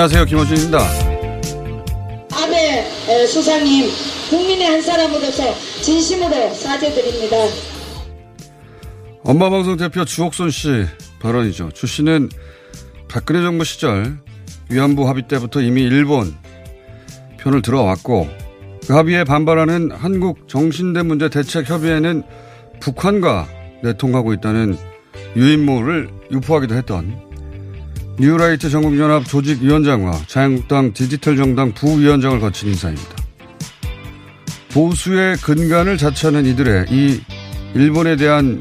안녕하세요. 김호준입니다. 아베 에, 수상님 국민의 한 사람으로서 진심으로 사죄드립니다. 엄마방송 대표 주옥순 씨 발언이죠. 주 씨는 박근혜 정부 시절 위안부 합의 때부터 이미 일본 편을 들어왔고 그 합의에 반발하는 한국 정신대 문제 대책 협의회는 북한과 내통하고 있다는 유인모를 유포하기도 했던 뉴라이트 전국연합 조직위원장과 자유한국당 디지털정당 부위원장을 거친 인사입니다. 보수의 근간을 자처하는 이들의 이 일본에 대한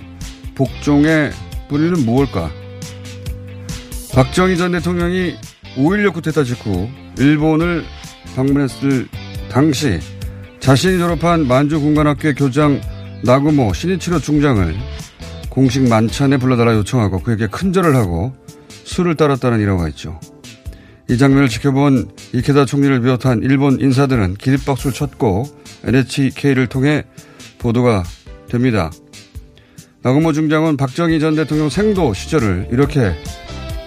복종의 뿌리는 무엇일까? 박정희 전 대통령이 5.16 쿠데타 직후 일본을 방문했을 당시 자신이 졸업한 만주 군관학교의 교장 나구모 신이치로 중장을 공식 만찬에 불러달라 요청하고 그에게 큰절을 하고 술을 따랐다는 일화가 있죠. 이 장면을 지켜본 이케다 총리를 비롯한 일본 인사들은 기립박수를 쳤고 NHK를 통해 보도가 됩니다. 나고모 중장은 박정희 전 대통령 생도 시절을 이렇게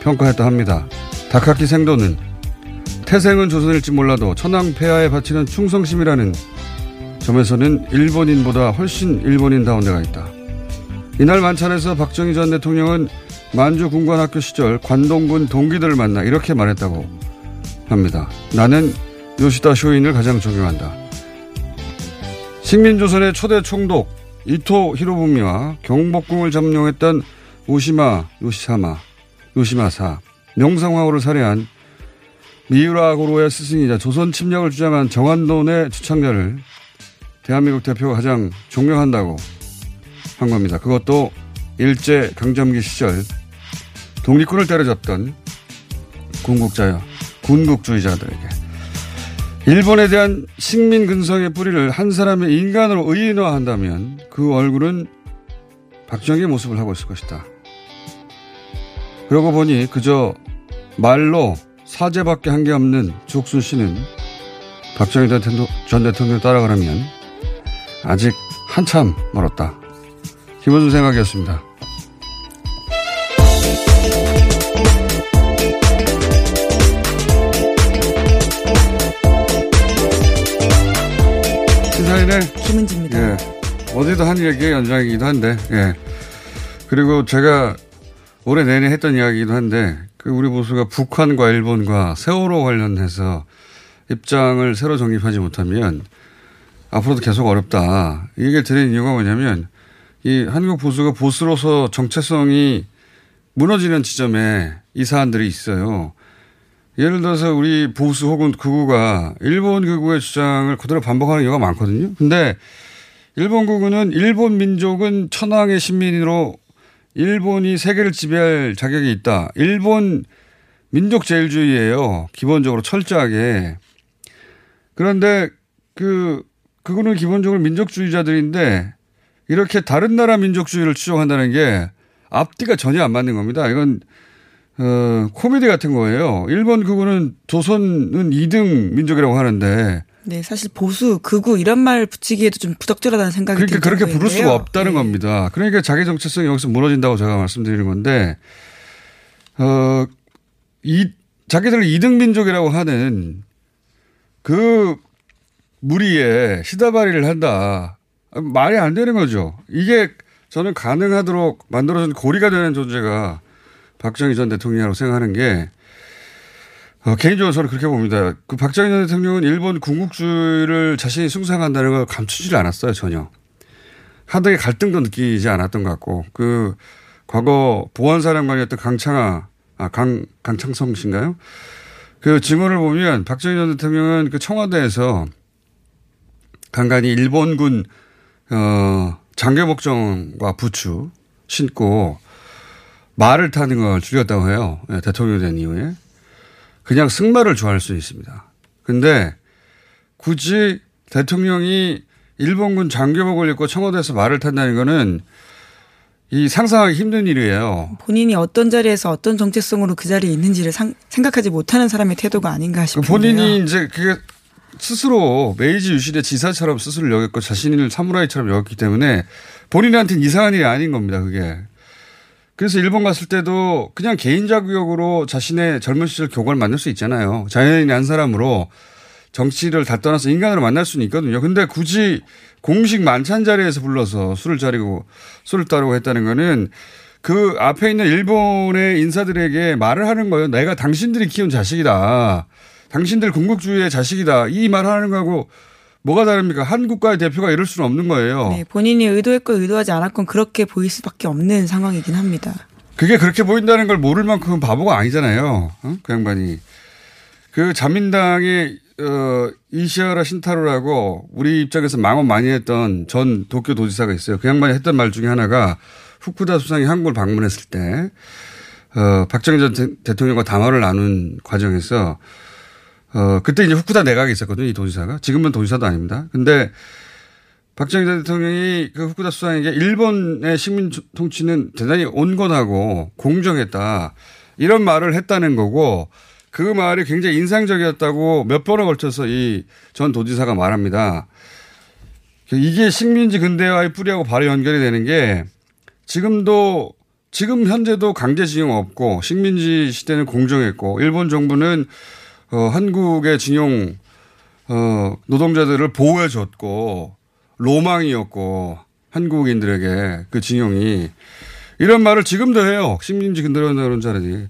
평가했다 합니다. 다카키 생도는 태생은 조선일지 몰라도 천황폐하에 바치는 충성심이라는 점에서는 일본인보다 훨씬 일본인다운 데가 있다. 이날 만찬에서 박정희 전 대통령은 만주 군관학교 시절 관동군 동기들을 만나 이렇게 말했다고 합니다. 나는 요시다 쇼인을 가장 존경한다. 식민조선의 초대 총독 이토 히로부미와 경복궁을 점령했던 오시마 요시사마 요시마사 명성황후를 살해한 미우라 고로의 스승이자 조선 침략을 주장한 정한돈의 주창자를 대한민국 대표가 가장 존경한다고 한 겁니다. 그것도 일제 강점기 시절 독립군을 때려잡던 군국자요, 군국주의자들에게. 일본에 대한 식민 근성의 뿌리를 한 사람의 인간으로 의인화한다면 그 얼굴은 박정희의 모습을 하고 있을 것이다. 그러고 보니 그저 말로 사죄밖에 한 게 없는 주옥순 씨는 박정희 전 대통령 따라가려면 아직 한참 멀었다. 김원준 생각이었습니다. 시사인의 김은지입니다. 예. 어디도 한 얘기의 연장이기도 한데, 예. 그리고 제가 올해 내내 했던 이야기이기도 한데, 그 우리 보수가 북한과 일본과 세월호 관련해서 입장을 새로 정립하지 못하면 앞으로도 계속 어렵다. 이 얘기를 드린 이유가 뭐냐면, 이 한국 보수가 보수로서 정체성이 무너지는 지점에 이 사안들이 있어요. 예를 들어서 우리 보수 혹은 극우가 일본 극우의 주장을 그대로 반복하는 경우가 많거든요. 근데 일본 극우는 일본 민족은 천황의 신민으로 일본이 세계를 지배할 자격이 있다. 일본 민족 제일주의예요. 기본적으로 철저하게. 그런데 그 그거는 기본적으로 민족주의자들인데 이렇게 다른 나라 민족주의를 추종한다는 게 앞뒤가 전혀 안 맞는 겁니다. 이건 어, 코미디 같은 거예요. 일본 그거는 조선은 2등 민족이라고 하는데 네, 사실 보수, 극우 이런 말 붙이기에도 좀 부적절하다는 생각이 그러니까 그렇게 부를. 수가 없다는 네. 겁니다. 그러니까 자기 정체성이 여기서 무너진다고 제가 말씀드리는 건데, 어, 이, 자기들을 이등 민족이라고 하는 그 무리에 시다바리를 한다. 말이 안 되는 거죠. 이게 저는 가능하도록 만들어진 고리가 되는 존재가 박정희 전 대통령이라고 생각하는 게 어, 개인적으로 저는 그렇게 봅니다. 그 박정희 전 대통령은 일본 군국주의를 자신이 숭상한다는 걸 감추질 않았어요, 전혀. 하등의 갈등도 느끼지 않았던 것 같고, 그, 과거 보안사령관이었던 강창아, 아, 강, 강창성 씨인가요? 그 증언을 보면 박정희 전 대통령은 그 청와대에서 간간히 일본군, 어, 장교복정과 부추 신고 말을 타는 걸 줄였다고 해요. 예, 대통령이 된 이후에. 그냥 승마를 좋아할 수 있습니다. 근데 굳이 대통령이 일본군 장교복을 입고 청와대에서 말을 탄다는 거는 이 상상하기 힘든 일이에요. 본인이 어떤 자리에서 어떤 정체성으로 그 자리에 있는지를 상- 생각하지 못하는 사람의 태도가 아닌가 그 싶은데요. 본인이 이제 그게 스스로 메이지 유신의 지사처럼 스스로 여겼고 자신을 사무라이처럼 여겼기 때문에 본인한테는 이상한 일이 아닌 겁니다. 그게. 그래서 일본 갔을 때도 그냥 개인 자격으로 자신의 젊은 시절 교과를 만들 수 있잖아요. 자연인의 한 사람으로 정치를 다 떠나서 인간으로 만날 수는 있거든요. 근데 굳이 공식 만찬 자리에서 불러서 술을 자리고 술을 따르고 했다는 거는 그 앞에 있는 일본의 인사들에게 말을 하는 거예요. 내가 당신들이 키운 자식이다. 당신들 군국주의의 자식이다. 이 말 하는 거하고 뭐가 다릅니까? 한 국가의 대표가 이럴 수는 없는 거예요. 네, 본인이 의도했건 의도하지 않았건 그렇게 보일 수밖에 없는 상황이긴 합니다. 그게 그렇게 보인다는 걸 모를 만큼은 바보가 아니잖아요. 어? 그 양반이. 그 자민당의 어, 이시아라 신타로라고 우리 입장에서 망언 많이 했던 전 도쿄 도지사가 있어요. 그 양반이 했던 말 중에 하나가 후쿠다 수상이 한국을 방문했을 때 어, 박정희 전 대- 대통령과 담화를 나눈 과정에서 어, 그때 이제 후쿠다 내각에 있었거든요. 이 도지사가. 지금은 도지사도 아닙니다. 근데 박정희 전 대통령이 그 후쿠다 수상에게 일본의 식민 통치는 대단히 온건하고 공정했다. 이런 말을 했다는 거고 그 말이 굉장히 인상적이었다고 몇 번에 걸쳐서 이 전 도지사가 말합니다. 이게 식민지 근대화의 뿌리하고 바로 연결이 되는 게 지금도 지금 현재도 강제징용 없고 식민지 시대는 공정했고 일본 정부는 어, 한국의 징용 어, 노동자들을 보호해줬고 로망이었고 한국인들에게 그 징용이 이런 말을 지금도 해요. 식민지 근대론이라는 자들이.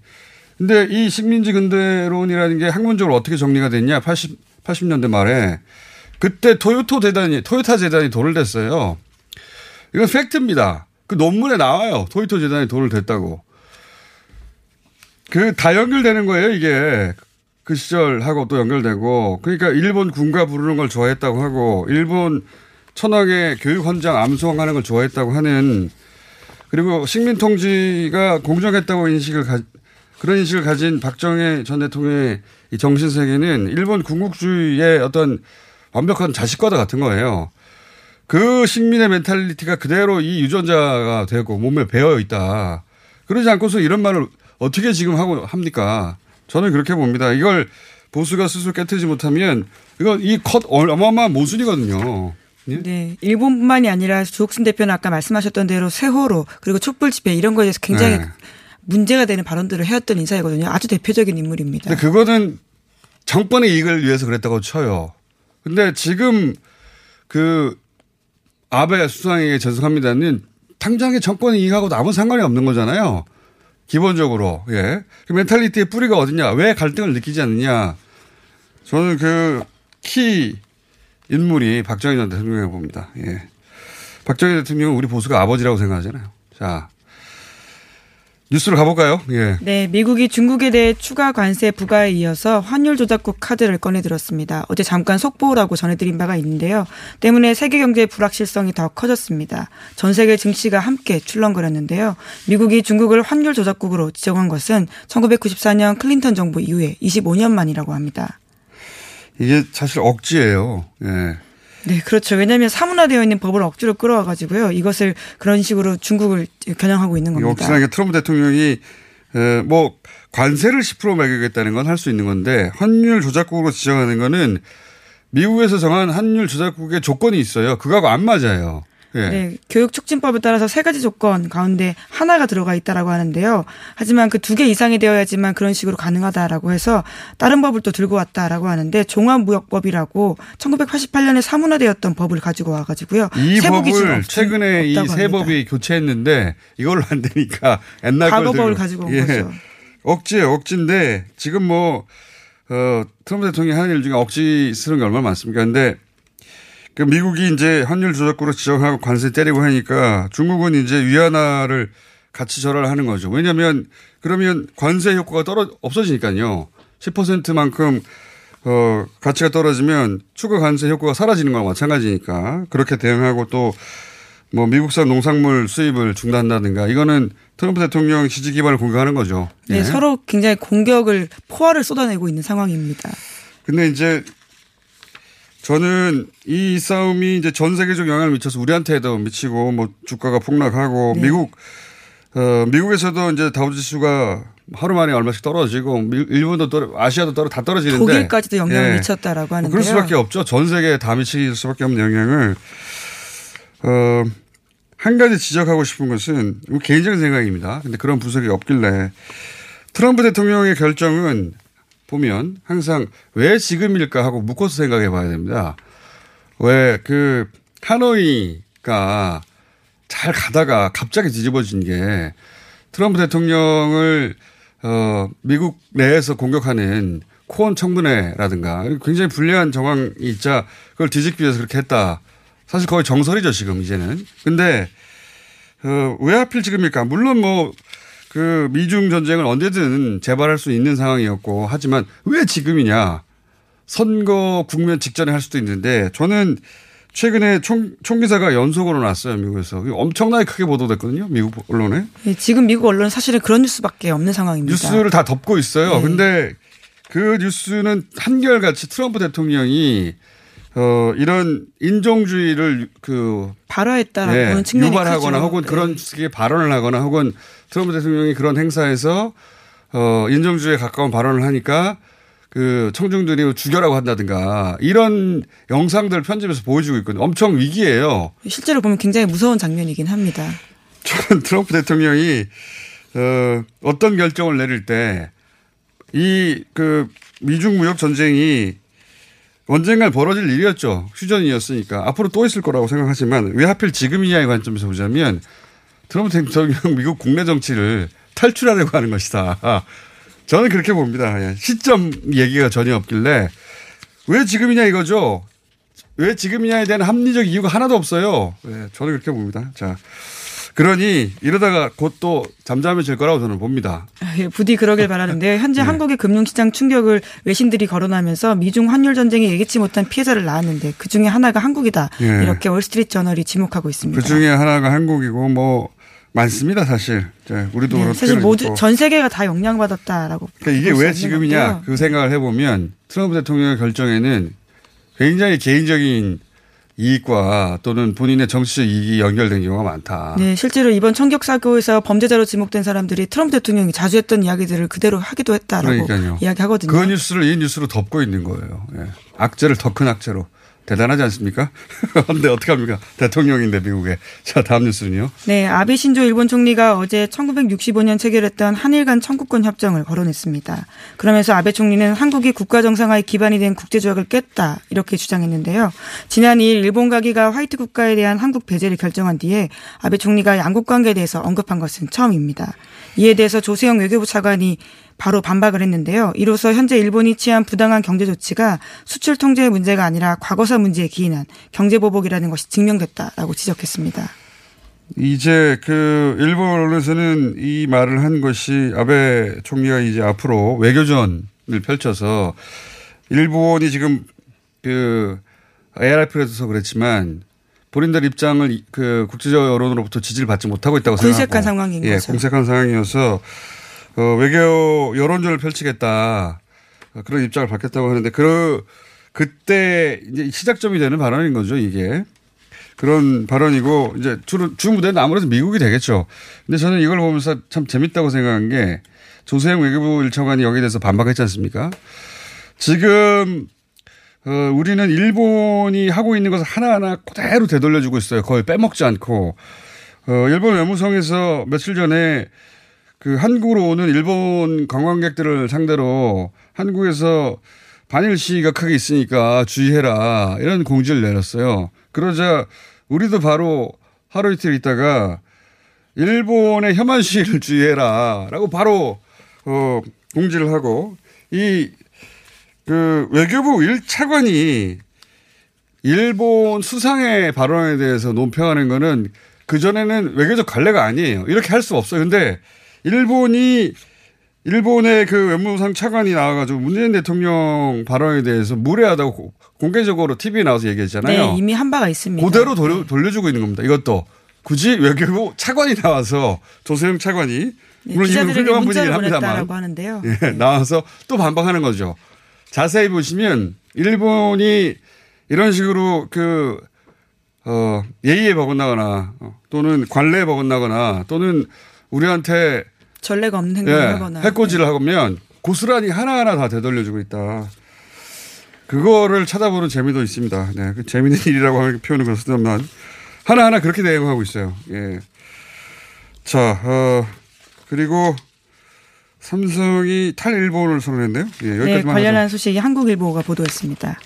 근데 이 식민지 근대론이라는 게 학문적으로 어떻게 정리가 됐냐? 80, 80년대 말에 그때 토요토 재단이 토요타 재단이 돈을 댔어요. 이건 팩트입니다. 그 논문에 나와요. 토요토 재단이 돈을 댔다고. 그 다 연결되는 거예요, 이게. 그 시절하고 또 연결되고. 그러니까 일본 군가 부르는 걸 좋아했다고 하고, 일본 천황의 교육 헌장 암송하는 걸 좋아했다고 하는, 그리고 식민 통치가 공정했다고 인식을 가, 그런 인식을 가진 박정희 전 대통령의 이 정신 세계는 일본 군국주의의 어떤 완벽한 자식과도 같은 거예요. 그 식민의 mentality가 그대로 이 유전자가 되고 몸에 배어 있다. 그러지 않고서 이런 말을 어떻게 지금 하고 합니까? 저는 그렇게 봅니다. 이걸 보수가 스스로 깨뜨리지 못하면 이건 이 컷 어마어마한 모순이거든요. 네, 일본뿐만이 아니라 주옥순 대표는 아까 말씀하셨던 대로 세월호 그리고 촛불 집회 이런 거에 대해서 굉장히 네. 문제가 되는 발언들을 해왔던 인사이거든요. 아주 대표적인 인물입니다. 근데 그거는 정권의 이익을 위해서 그랬다고 쳐요. 근데 지금 그 아베 수상에게 죄송합니다는 당장의 정권의 이익하고도 아무 상관이 없는 거잖아요. 기본적으로. 예. 그 멘탈리티의 뿌리가 어디냐. 왜 갈등을 느끼지 않느냐. 저는 그 키 인물이 박정희 전 대통령이라고 봅니다. 예. 박정희 대통령은 우리 보수가 아버지라고 생각하잖아요. 자, 뉴스로 가볼까요? 예. 네, 미국이 중국에 대해 추가 관세 부과에 이어서 환율 조작국 카드를 꺼내들었습니다. 어제 잠깐 속보라고 전해드린 바가 있는데요. 때문에 세계 경제의 불확실성이 더 커졌습니다. 전 세계 증시가 함께 출렁거렸는데요. 미국이 중국을 환율 조작국으로 지정한 것은 1994년 클린턴 정부 이후에 25년 만이라고 합니다. 이게 사실 억지예요. 예. 네, 그렇죠. 왜냐하면 사문화되어 있는 법을 억지로 끌어와가지고요. 이것을 그런 식으로 중국을 겨냥하고 있는 겁니다. 역시나 트럼프 대통령이 에, 뭐 관세를 10% 매기겠다는 건 할 수 있는 건데 환율 조작국으로 지정하는 거는 미국에서 정한 환율 조작국의 조건이 있어요. 그거하고 안 맞아요. 예. 네, 교육 촉진법에 따라서 세 가지 조건 가운데 하나가 들어가 있다라고 하는데요. 하지만 그 두 개 이상이 되어야지만 그런 식으로 가능하다라고 해서 다른 법을 또 들고 왔다라고 하는데 종합무역법이라고 1988년에 사문화되었던 법을 가지고 와가지고요. 이 법을 없- 최근에 이 세. 법이 교체했는데 이걸로 안 되니까 옛날 걸 과거 법을 가지고 온 거죠. 억지예요, 억지인데 지금 뭐 어, 트럼프 대통령이 하는 일 중에 억지스러운 게 얼마나 많습니까? 근데 그 미국이 이제 환율 조작국으로 지정하고 관세 때리고 하니까 중국은 이제 위안화를 같이 절하를 하는 거죠. 왜냐하면 그러면 관세 효과가 떨어 없어지니까요. 10%만큼 어, 가치가 떨어지면 추가 관세 효과가 사라지는 거랑 마찬가지니까 그렇게 대응하고 또 뭐 미국산 농산물 수입을 중단한다든가 이거는 트럼프 대통령 지지 기반을 공격하는 거죠. 네, 예. 서로 굉장히 공격을 포화를 쏟아내고 있는 상황입니다. 근데 이제 저는 이 싸움이 이제 전 세계적 영향을 미쳐서 우리한테도 미치고 뭐 주가가 폭락하고 네. 미국 어 미국에서도 이제 다우 지수가 하루 만에 얼마씩 떨어지고 미- 일본도 떨어 아시아도 떨어 다 떨어지는데 독일까지도 영향을 예. 미쳤다라고 뭐 하는데요. 그럴 수밖에 없죠. 전 세계에 다 미칠 수밖에 없는 영향을 어, 한 가지 지적하고 싶은 것은 개인적인 생각입니다. 근데 그런 분석이 없길래 트럼프 대통령의 결정은 보면 항상 왜 지금일까 하고 묶어서 생각해 봐야 됩니다. 왜 그 하노이가 잘 가다가 갑자기 뒤집어진 게 트럼프 대통령을 어, 미국 내에서 공격하는 코원 청문회라든가 굉장히 불리한 정황이 있자 그걸 뒤집기 위해서 그렇게 했다. 사실 거의 정설이죠 지금 이제는. 근데 어, 왜 하필 지금일까? 물론 뭐 그 미중 전쟁을 언제든 재발할 수 있는 상황이었고 하지만 왜 지금이냐? 선거 국면 직전에 할 수도 있는데 저는 최근에 총, 총기사가 연속으로 났어요 미국에서 엄청나게 크게 보도됐거든요 미국 언론에 예, 지금 미국 언론은 사실은 그런 뉴스밖에 없는 상황입니다. 뉴스를 다 덮고 있어요. 네. 근데 그 뉴스는 한결같이 트럼프 대통령이 어 이런 인종주의를 그 발화했다라고 예, 보는 측면이 유발하거나 크죠. 혹은 네. 그런 식의 발언을 하거나 혹은 트럼프 대통령이 그런 행사에서 어 인종주의에 가까운 발언을 하니까 그 청중들이 죽여라고 한다든가 이런 영상들 편집해서 보여주고 있거든요. 엄청 위기예요. 실제로 보면 굉장히 무서운 장면이긴 합니다. 저는 트럼프 대통령이 어, 어떤 결정을 내릴 때 이 그 미중 무역 전쟁이 언젠간 벌어질 일이었죠. 휴전이었으니까 앞으로 또 있을 거라고 생각하지만 왜 하필 지금이냐의 관점에서 보자면 트럼프 대통령 미국 국내 정치를 탈출하려고 하는 것이다. 저는 그렇게 봅니다. 예, 시점 얘기가 전혀 없길래 왜 지금이냐 이거죠. 왜 지금이냐에 대한 합리적 이유가 하나도 없어요. 예, 저는 그렇게 봅니다. 자, 그러니 이러다가 곧 또 잠잠해질 거라고 저는 봅니다. 예, 부디 그러길 바라는데요. 현재 네. 한국의 금융시장 충격을 외신들이 거론하면서 미중 환율 전쟁이 예기치 못한 피해자를 낳았는데 그 중에 하나가 한국이다. 예. 이렇게 월스트리트 저널이 지목하고 있습니다. 그 중에 하나가 한국이고 뭐 많습니다 사실. 자, 우리도 네, 그렇고 사실 모두 그렇고. 전 세계가 다 영향받았다라고. 그러니까 이게 왜 지금이냐 건데요. 그 생각을 해보면 트럼프 대통령의 결정에는 굉장히 개인적인 이익과 또는 본인의 정치적 이익이 연결된 경우가 많다. 네, 실제로 이번 총격 사고에서 범죄자로 지목된 사람들이 트럼프 대통령이 자주 했던 이야기들을 그대로 하기도 했다라고 그러니까요. 이야기하거든요. 그 뉴스를 이 뉴스로 덮고 있는 거예요. 예. 악재를 더 큰 악재로. 대단하지 않습니까? 근데 어떡합니까? 대통령인데 미국에. 자, 다음 뉴스는요. 네, 아베 신조 일본 총리가 어제 1965년 체결했던 한일 간 청구권 협정을 거론했습니다. 그러면서 아베 총리는 한국이 국가 정상화의 기반이 된 국제 조약을 깼다 이렇게 주장했는데요. 지난 2일 일본 가기가 화이트 국가에 대한 한국 배제를 결정한 뒤에 아베 총리가 양국 관계에 대해서 언급한 것은 처음입니다. 이에 대해서 조세영 외교부 차관이 바로 반박을 했는데요. 이로써 현재 일본이 취한 부당한 경제 조치가 수출 통제의 문제가 아니라 과거사 문제에 기인한 경제 보복이라는 것이 증명됐다라고 지적했습니다. 이제 그 일본 언론에서는 이 말을 한 것이 아베 총리가 이제 앞으로 외교전을 펼쳐서 일본이 지금 그 ARF에서 그랬지만 본인들 입장을 그 국제적 여론으로부터 지지를 받지 못하고 있다고 공색한 생각하고 상황인 예, 거죠. 공색한 상황이어서 어, 외교 여론전을 펼치겠다 어, 그런 입장을 밝혔다고 하는데 그 그때 이제 시작점이 되는 발언인 거죠 이게 그런 발언이고 이제 주로 주 무대는 아무래도 미국이 되겠죠. 근데 저는 이걸 보면서 참 재밌다고 생각한 게 조세영 외교부 일차관이 여기에 대해서 반박했지 않습니까? 지금 어, 우리는 일본이 하고 있는 것을 하나하나 그대로 되돌려주고 있어요. 거의 빼먹지 않고. 어, 일본 외무성에서 며칠 전에 그 한국으로 오는 일본 관광객들을 상대로 한국에서 반일 시위가 크게 있으니까 주의해라. 이런 공지를 내렸어요. 그러자 우리도 바로 하루 이틀 있다가 일본의 혐한 시위를 주의해라. 라고 바로, 어, 공지를 하고 이 그 외교부 1차관이 일본 수상의 발언에 대해서 논평하는 거는 그전에는 외교적 관례가 아니에요. 이렇게 할 수 없어요. 근데 일본이 일본의 그 외무상 차관이 나와가지고 문재인 대통령 발언에 대해서 무례하다고 고- 공개적으로 TV에 나와서 얘기했잖아요. 네, 이미 한 바가 있습니다. 그대로 돌려, 돌려주고 있는 겁니다. 이것도 굳이 외교부 차관이 나와서 조세영 차관이 네, 물론 이분 기자들에게 훌륭한 분이긴 합니다만 하는데요. 예, 나와서 또 반박하는 거죠. 자세히 보시면 일본이 이런 식으로 그, 어, 예의에 버긋나거나 어, 또는 관례에 버긋나거나 또는 우리한테 전례가 없는 행동을 예, 하거나 해코지를 하면 고스란히 하나하나 다 되돌려주고 있다. 그거를 찾아보는 재미도 있습니다. 네, 그 재미있는 일이라고 하는 표현은 그렇습니다만 하나하나 그렇게 대응하고 있어요. 예. 자, 어, 그리고 삼성이 탈일본을 선언했네요. 예, 네, 관련한 하죠. 소식이 한국일보가 보도했습니다.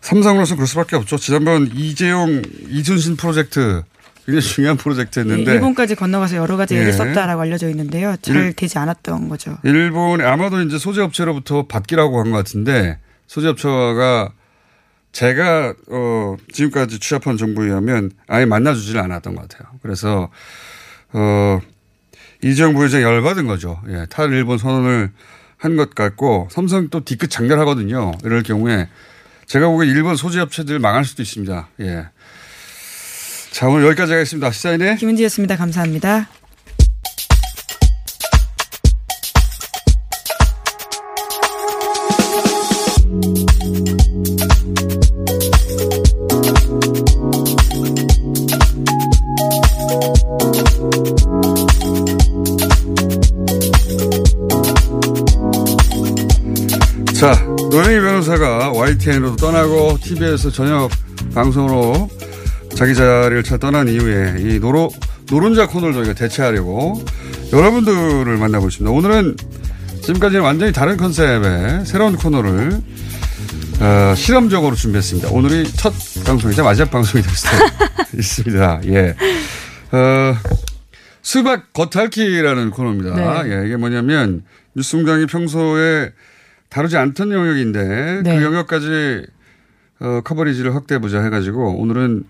삼성으로서 그럴 수밖에 없죠. 지난번 이재용 이순신 프로젝트 굉장히 중요한 프로젝트였는데 네, 일본까지 건너가서 여러 가지 애를 예. 썼다라고 알려져 있는데요. 잘 일- 되지 않았던 거죠. 일본에 아마도 이제 소재업체로부터 받기라고 한 것 같은데 소재업체가 제가 어 지금까지 취합한 정보에 의하면 아예 만나주지를 않았던 것 같아요. 그래서 어 이재용 부회장이 열받은 거죠. 예, 탈일본 선언을 한 것 같고 삼성 또 뒤끝 장렬하거든요. 이럴 경우에 제가 보기엔 일본 소재 업체들 망할 수도 있습니다. 예. 자 오늘 여기까지 하겠습니다. 시사인의 김은지였습니다. 감사합니다. 노영희 변호사가 YTN으로 떠나고 TV에서 저녁 방송으로 자기 자리를 찾아 떠난 이후에 이 노로, 노른자 코너를 저희가 대체하려고 여러분들을 만나고 있습니다. 오늘은 지금까지는 완전히 다른 컨셉의 새로운 코너를 어, 실험적으로 준비했습니다. 오늘이 첫 방송이자 마지막 방송이 될 수도 있습니다. 예. 어, 수박 겉핥기라는 코너입니다. 네. 예, 이게 뭐냐면 뉴스공장이 평소에 다루지 않던 영역인데 네. 그 영역까지 어, 커버리지를 확대해보자 해가지고 오늘은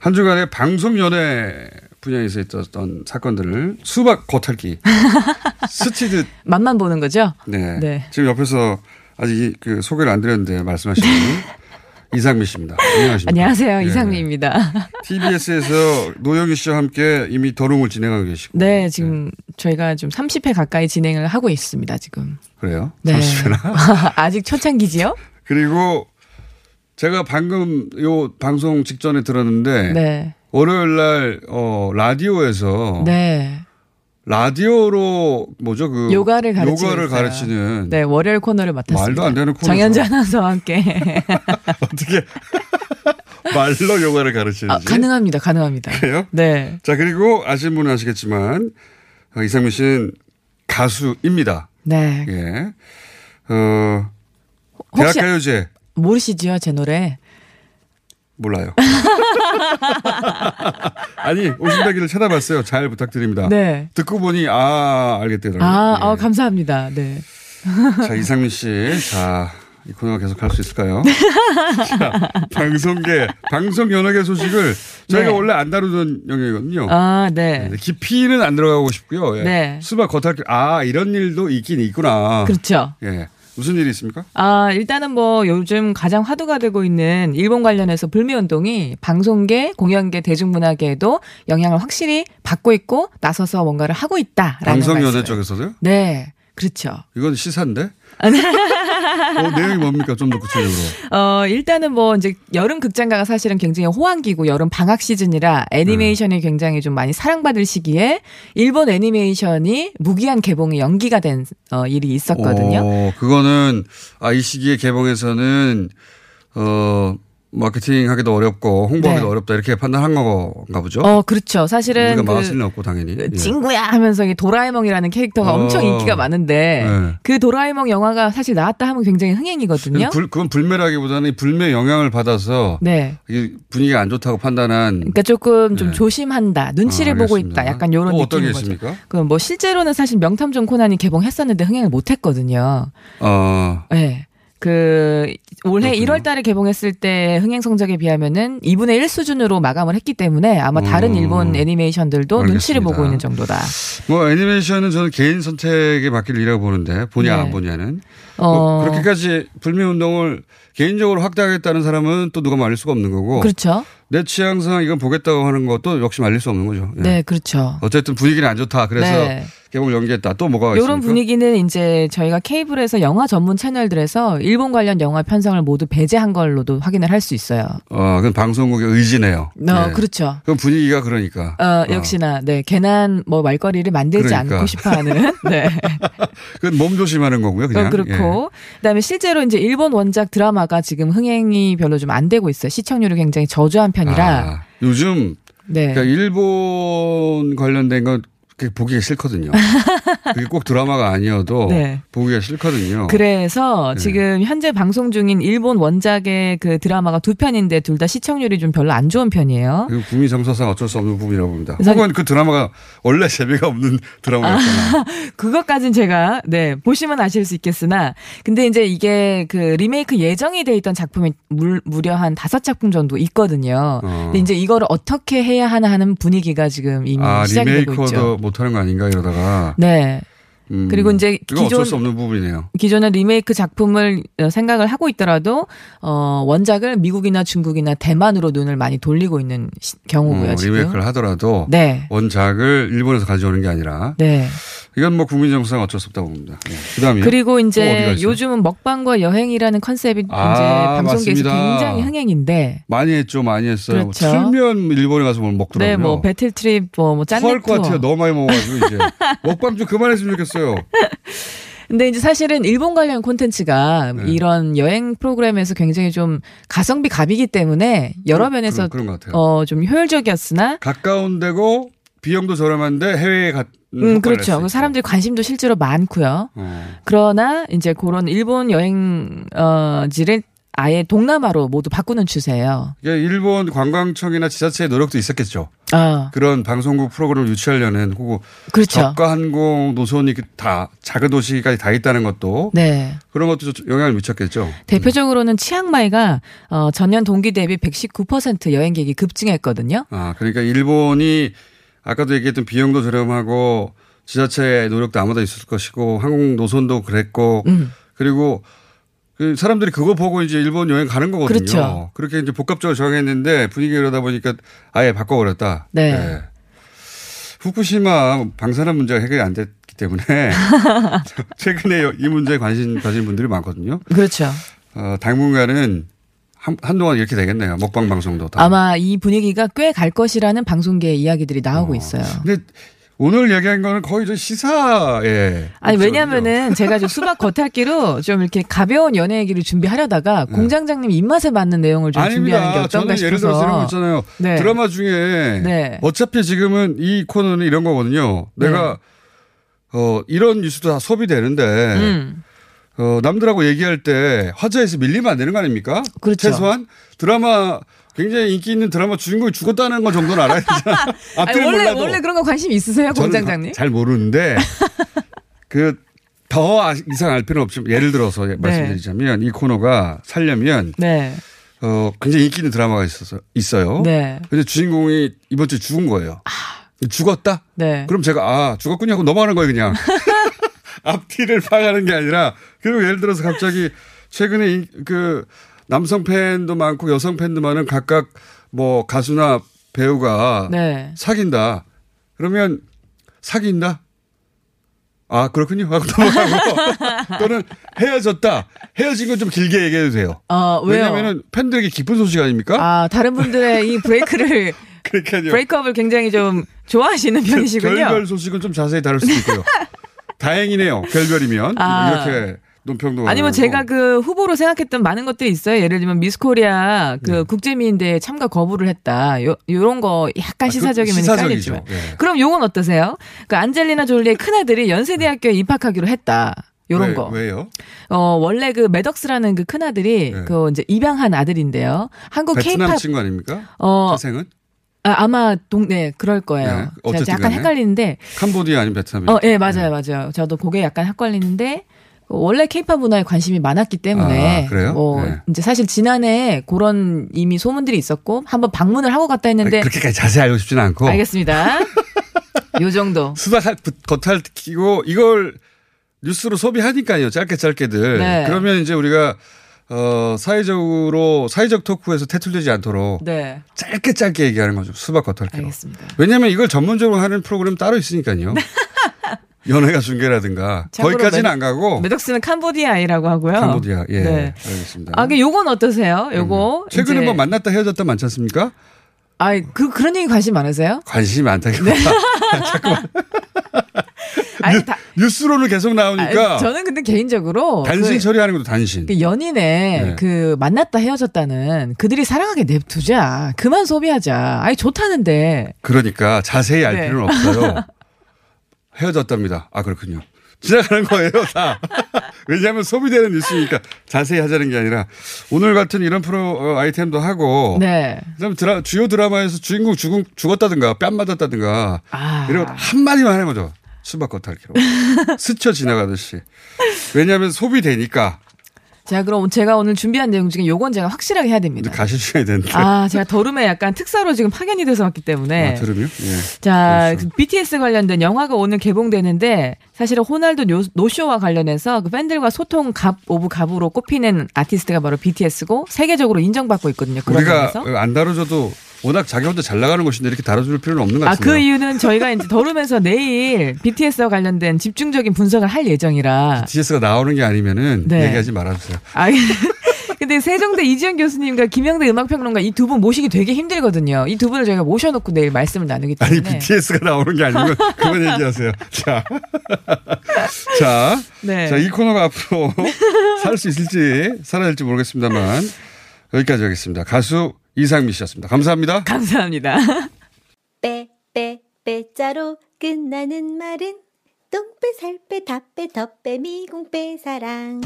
한 주간의 방송연예 분야에서 있었던 사건들을 수박 겉핥기 스치듯 맛만 보는 거죠? 네. 네. 지금 옆에서 아직 이- 그 소개를 안 드렸는데 말씀하시는 이상미 씨입니다. 안녕하십니까. 안녕하세요. 예. 이상미입니다. TBS에서 노영희 씨와 함께 이미 더룸을 진행하고 계시고. 네, 지금 저희가 좀 30회 가까이 진행을 하고 있습니다, 지금. 그래요? 네. 30회나? 아직 초창기지요? 그리고 제가 방금 요 방송 직전에 들었는데 네. 월요일 날 어, 라디오에서 네. 라디오로 뭐죠 그 요가를 가르치고 요가를. 가르치는 네, 월요일 코너를 맡았습니다. 말도 안 되는 코너죠. 정현주 아나운서와 함께. 어떻게 말로 요가를 가르치는지 아, 가능합니다. 가능합니다. 그래요? 네. 자 그리고 아시는 분은 아시겠지만 어, 이상민 씨는 가수입니다. 네. 예. 어, 대학가요제 모르시지요, 제 노래? 몰라요. 아니 오신다기를 찾아봤어요. 잘 부탁드립니다. 네. 듣고 보니 아 알겠더라고요. 아, 예. 어, 감사합니다. 네. 자 이상민 씨, 자. 이 코너가 계속 할 수 있을까요? 자, 방송계, 방송 연예계 소식을 저희가 네. 원래 안 다루던 영역이거든요. 아, 네. 네, 깊이는 안 들어가고 싶고요. 예. 네. 수박 겉핥기, 아, 이런 일도 있긴 있구나. 그렇죠. 예. 무슨 일이 있습니까? 아, 일단은 뭐 요즘 가장 화두가 되고 있는 일본 관련해서 불매 운동이 방송계, 공연계, 대중문화계에도 영향을 확실히 받고 있고 나서서 뭔가를 하고 있다라는 방송연예. 쪽에서도요? 네. 그렇죠. 이건 시사인데? 아, 네. 어, 내용이 뭡니까? 좀 더 구체적으로. 어, 일단은 뭐 이제 여름 극장가가 사실은 굉장히 호황기고 여름 방학 시즌이라 애니메이션이 굉장히 좀 많이 사랑받을 시기에 일본 애니메이션이 무기한 개봉이 연기가 된 어, 일이 있었거든요. 어, 그거는, 아, 이 시기에 개봉해서는, 어, 마케팅 하기도 어렵고, 홍보하기도 네. 어렵다, 이렇게 판단한 건가 보죠? 어, 그렇죠. 사실은 우리가 그 막을 수는 없고, 당연히. 예. 친구야 하면서 이 도라에몽이라는 캐릭터가 어. 엄청 인기가 많은데 네. 그 도라에몽 영화가 사실 나왔다 하면 굉장히 흥행이거든요. 불, 그건 불매라기보다는 불매 영향을 받아서 네. 분위기가 안 좋다고 판단한 그러니까 조금 좀 네. 조심한다, 눈치를 아, 보고. 있다, 약간 이런 게 느낌인 거죠. 있습니까? 그뭐 실제로는 사실 명탐정 코난이 개봉했었는데 흥행을 못했거든요. 어, 네. 그 올해 그렇군요. 1월 달에 개봉했을 때 흥행 성적에 비하면은 2분의 1 수준으로 마감을 했기 때문에 아마 다른 음. 일본 애니메이션들도 눈치를 알겠습니다. 보고 있는 정도다. 뭐 애니메이션은 저는 개인 선택에 맡길 일이라고 보는데 보냐 네. 안 보냐는 어. 뭐 그렇게까지 불매 운동을 개인적으로 확대하겠다는 사람은 또 누가 말릴 수가 없는 거고 그렇죠. 내 취향상 이건 보겠다고 하는 것도 역시 말릴 수 없는 거죠. 예. 네, 그렇죠. 어쨌든 분위기는 안 좋다. 그래서 네. 개봉을 연기했다. 또 뭐가 있습니까? 이런 분위기는 이제 저희가 케이블에서 영화 전문 채널들에서 일본 관련 영화 편성을 모두 배제한 걸로도 확인을 할 수 있어요. 어, 그건 방송국의 의지네요. 어, 예. 그렇죠. 그럼 분위기가 그러니까. 어, 역시나 네 괜한 뭐 말거리를 만들지 그러니까. 않고 싶어하는 네 그건 몸 조심하는 거고요. 그냥. 어, 그렇고 그다음에 실제로 이제 일본 원작 드라마가 지금 흥행이 별로 좀 안 되고 있어요 시청률이 굉장히 저조한 예. 편이라 아, 요즘 네 그러니까 일본 관련된 건 그게 보기가 싫거든요. 그게 꼭 드라마가 아니어도 네. 보기가 싫거든요. 그래서 네. 지금 현재 방송 중인 일본 원작의 그 드라마가 두 편인데 둘 다 시청률이 좀 별로 안 좋은 편이에요. 그리고 국민 정서상 어쩔 수 없는 부분이라고 봅니다. 혹은 그 드라마가 원래 재미가 없는 드라마였잖아요. 그것까진 제가 네 보시면 아실 수 있겠으나 근데 이제 이게 그 리메이크 예정이 돼 있던 작품이 물, 무려 한 다섯 작품 정도 있거든요. 어. 근데 이제 이거를 어떻게 해야 하나 하는 분위기가 지금 이미 아, 시작이 되고 리메이커도 있죠. 못하는 거 아닌가 이러다가. 네. 음, 그리고 이제 기존- 수 없는 부분이네요. 기존의 리메이크 작품을 어, 생각을 하고 있더라도 어 원작을 미국이나 중국이나 대만으로 눈을 많이 돌리고 있는 시- 경우고요. 어, 지금. 리메이크를 하더라도 네. 원작을 일본에서 가져오는 게 아니라 네. 이건 뭐 국민 정서상 어쩔 수 없다고 봅니다. 네. 그다음에 그리고 이제? 요즘은 먹방과 여행이라는 컨셉이 아, 이제 방송계에서 맞습니다. 굉장히 흥행인데 많이 했죠, 많이 했어요. 그렇죠. 틀면 일본에 가서 뭘 먹더라고요. 네, 뭐 배틀 트립 뭐, 뭐 짠내 것. 같아요. 너무 많이 먹어가지고 이제 먹방 좀 그만했으면 좋겠어요. 근데 이제 사실은 일본 관련 콘텐츠가 네. 이런 여행 프로그램에서 굉장히 좀 가성비 갑이기 때문에 여러 면에서. 어 좀 효율적이었으나 가까운 데고 비용도 저렴한데 해외에 가. 음 그렇죠. 그 사람들이 관심도 실제로 많고요. 어. 그러나 이제 그런 일본 여행지를 아예 동남아로 모두 바꾸는 추세예요. 이게 일본 관광청이나 지자체의 노력도 있었겠죠. 아, 그런 방송국 프로그램을 유치하려는 혹은 그렇죠. 저가 항공 노선이 그다 작은 도시까지 다 있다는 것도 네. 그런 것도 좀 영향을 미쳤겠죠. 대표적으로는 치앙마이가 어, 전년 동기 대비 119% 여행객이 급증했거든요. 아 그러니까 일본이 아까도 얘기했던 비용도 저렴하고 지자체의 노력도 아마도 있을 것이고 항공 노선도 그랬고 음. 그리고 그 사람들이 그거 보고 이제 일본 여행 가는 거거든요. 그렇죠. 그렇게 이제 복합적으로 정했는데 분위기가 이러다 보니까 아예 바꿔버렸다. 네. 후쿠시마 방사능 문제가 해결이 안 됐기 때문에 최근에 이 문제에 관심 가진 분들이 많거든요. 그렇죠. 어, 당분간은 한, 한동안 이렇게 되겠네요. 먹방 방송도 다. 아마 이 분위기가 꽤 갈 것이라는 방송계 이야기들이 나오고 어. 있어요. 근데 오늘 얘기한 거는 거의 저 시사에. 아니. 왜냐면은 제가 좀 수박 겉핥기로 좀 이렇게 가벼운 연애 얘기를 준비하려다가 공장장님 입맛에 맞는 내용을 좀 준비하는 게 네. 아닙니다. 어떤가 저는 예를 들어서 이런 거 싶어서. 있잖아요. 네. 드라마 중에 네. 어차피 지금은 이 코너는 이런 거거든요. 네. 내가 어 이런 뉴스도 다 소비되는데 음. 어 남들하고 얘기할 때 화제에서 밀리면 안 되는 거 아닙니까? 그렇죠. 최소한 드라마 굉장히 인기 있는 드라마 주인공이 죽었다는 거 정도는 알아야 되잖아. 아니, 원래 몰라도. 원래 그런 거 관심 있으세요, 공장장님? 잘 모르는데 그 더 이상 알 필요는 없지만 예를 들어서 말씀드리자면 이 코너가 살려면 네. 어 굉장히 인기 있는 드라마가 있어서 있어요. 네. 근데 주인공이 이번 주에 죽은 거예요. 죽었다? 네. 그럼 제가 아 죽었군요 하고 넘어가는 거예요 그냥. 앞뒤를 파가는 게 아니라 그리고 예를 들어서 갑자기 최근에 인- 그 남성 팬도 많고 여성 팬도 많은 각각 뭐 가수나 배우가 네. 사귄다. 그러면 사귄다? 아, 그렇군요. 하고 넘어가고. 또는 헤어졌다. 헤어진 건 좀 길게 얘기해도 돼요. 어, 왜요? 왜냐면은 팬들에게 기쁜 소식 아닙니까? 아, 다른 분들의 이 브레이크를 그러니까요. 브레이크업을 굉장히 좀 좋아하시는 편이시군요. 별별 소식은 좀 자세히 다룰 수도 있고요. 다행이네요. 별별이면. 아. 이렇게 논평도. 아니면 가능하고. 제가 그 후보로 생각했던 많은 것들이 있어요. 예를 들면 미스 코리아 그 국제미인대회 참가 거부를 했다. 요, 요런 거 약간 네. 아, 그 시사적이면 시사적이죠. 깔리지만. 예. 그럼 요건 어떠세요? 그 안젤리나 졸리의 큰 아들이 연세대학교에 입학하기로 했다. 요런 왜, 거. 왜요? 어, 원래 그 매덕스라는 그 큰아들이 네. 그 이제 입양한 아들인데요. 한국 베트남 케이팝 친구 아닙니까? 어, 자생은? 아, 아마 동, 네, 그럴 거예요. 네, 어쨌든 약간. 헷갈리는데 캄보디아 아니면 베트남. 어, 예, 맞아요, 맞아요. 저도 그게 약간 헷갈리는데 원래 케이팝 문화에 관심이 많았기 때문에 아, 그래요? 뭐 네. 이제 사실 지난해 그런 이미 소문들이 있었고 한번 방문을 하고 갔다 했는데 그렇게까지 자세히 알고 싶지는 않고. 알겠습니다. 요 정도. 수다 겉할 끼고 이걸 뉴스로 소비하니까요. 짧게 짧게들. 네. 그러면 이제 우리가 어 사회적으로 사회적 토크에서 태틀되지 않도록 네, 짧게 짧게 얘기하는 거죠. 수박 겉핥기로. 알겠습니다. 왜냐하면 이걸 전문적으로 하는 프로그램 따로 있으니까요. 연예가 중계라든가 거기까지는 매- 안 가고 매덕스는 캄보디아 아이라고 하고요. 캄보디아. 예, 네. 알겠습니다. 아, 그 요건 어떠세요? 요거 최근에 이제- 뭐 만났다 헤어졌다 많지 않습니까? 아, 그 그런 얘기 관심 많으세요? 관심이 많다기보다 네. 아니, 다, 뉴스로는 계속 나오니까 아니, 저는 근데 개인적으로 단신 그- 처리하는 것도 단신. 그 연인의 네. 그 만났다 헤어졌다는 그들이 사랑하게 냅두자. 그만 소비하자. 아니 좋다는데. 그러니까 자세히 알 네. 필요는 없어요. 헤어졌답니다. 아 그렇군요. 지나가는 거예요 다. 왜냐하면 소비되는 뉴스니까 자세히 하자는 게 아니라 오늘 같은 이런 프로 어, 아이템도 하고 네. 그다음 드라, 주요 드라마에서 주인공 죽은, 죽었다든가 뺨 맞았다든가 아. 이런 거 한마디만 하는 거죠. 수박 겉핥기로 스쳐 지나가듯이. 왜냐하면 소비되니까 자, 그럼 제가 오늘 준비한 내용 중에 요건 제가 확실하게 해야 됩니다. 시간이 되는데. 아, 제가 더름에 약간 특사로 지금 파견이 돼서 왔기 때문에. 아, 들으면 예. 자. 그 BTS 관련된 영화가 오늘 개봉되는데 사실은 호날두 노- 노쇼와 관련해서 그 팬들과 소통 갑 of 갑으로 꼽히는 아티스트가 바로 BTS고 세계적으로 인정받고 있거든요. 우리가. 안 다뤄줘도 워낙 자기 혼자 잘 나가는 곳인데 이렇게 다뤄줄 필요는 없는 것 아, 같습니다. 그 이유는 저희가 이제 더루면서 내일 BTS와 관련된 집중적인 분석을 할 예정이라. TS가 나오는 게 아니면은 네. 얘기하지 말아주세요. 아, 근데 세종대 이지영 교수님과 김영대 음악평론가 이 두 분 모시기 되게 힘들거든요. 이 두 분을 저희가 모셔놓고 내일 말씀을 나누기 아니 때문에. BTS가 나오는 게 아니고 그만 얘기하세요. 자, 자, 네. 자 이 코너가 앞으로 살 수 있을지 살아날지 모르겠습니다만 여기까지 하겠습니다. 가수 이상미 씨였습니다. 감사합니다. 감사합니다. 빼, 빼, 빼자로 끝나는 말은 똥빼, 살빼, 다빼, 덧빼, 미궁빼, 사랑.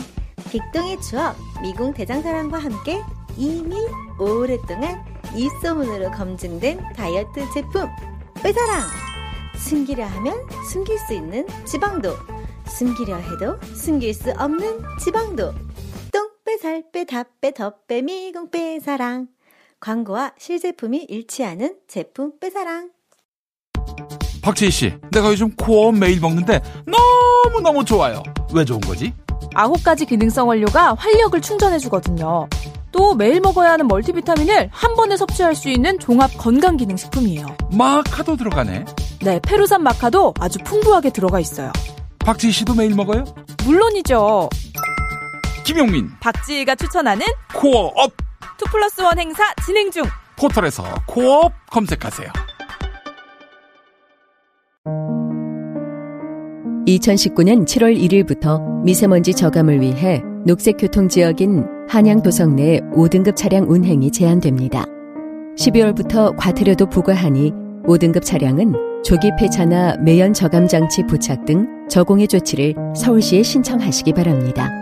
빅동의 추억, 미궁 대장사랑과 함께 이미 오랫동안 입소문으로 검증된 다이어트 제품, 빼사랑! 숨기려 하면 숨길 수 있는 지방도, 숨기려 해도 숨길 수 없는 지방도. 똥빼, 살빼, 다빼, 덧빼, 미궁빼, 사랑. 광고와 실제품이 일치하는 제품 빼사랑. 박재희 씨, 내가 요즘 코어 매일 먹는데 너무너무 좋아요. 왜 좋은 거지? 아홉 가지 기능성 원료가 활력을 충전해주거든요. 또 매일 먹어야 하는 멀티비타민을 한 번에 섭취할 수 있는 종합 건강 기능 식품이에요. 마카도 들어가네. 네, 페루산 마카도 아주 풍부하게 들어가 있어요. 박지희 씨도 매일 먹어요? 물론이죠. 김용민, 박지희가 추천하는 코어업 2 플러스 1 행사 진행 중. 포털에서 코어업 검색하세요. 2019년 7월 1일부터 미세먼지 저감을 위해 녹색교통지역인 한양도성 내 5등급 차량 운행이 제한됩니다. 12월부터 과태료도 부과하니 5등급 차량은 조기 폐차나 매연 저감 장치 부착 등 저공해 조치를 서울시에 신청하시기 바랍니다.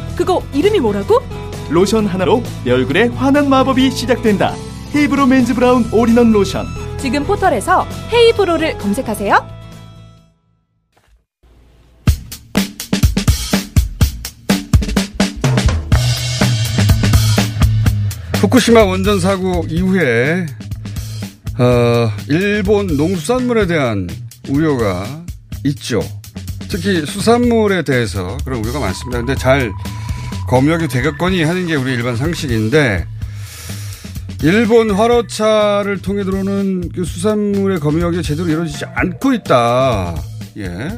그거 이름이 뭐라고? 로션 하나로 내 얼굴에 환한 마법이 시작된다 헤이브로 맨즈 브라운 올인원 로션 지금 포털에서 헤이브로를 검색하세요. 후쿠시마 원전 사고 이후에 어, 일본 농수산물에 대한 우려가 있죠. 특히 수산물에 대해서 그런 우려가 많습니다. 근데 잘 검역이 되겠거니 하는 게 우리 일반 상식인데 일본 화로차를 통해 들어오는 그 수산물의 검역이 제대로 이루어지지 않고 있다. 예.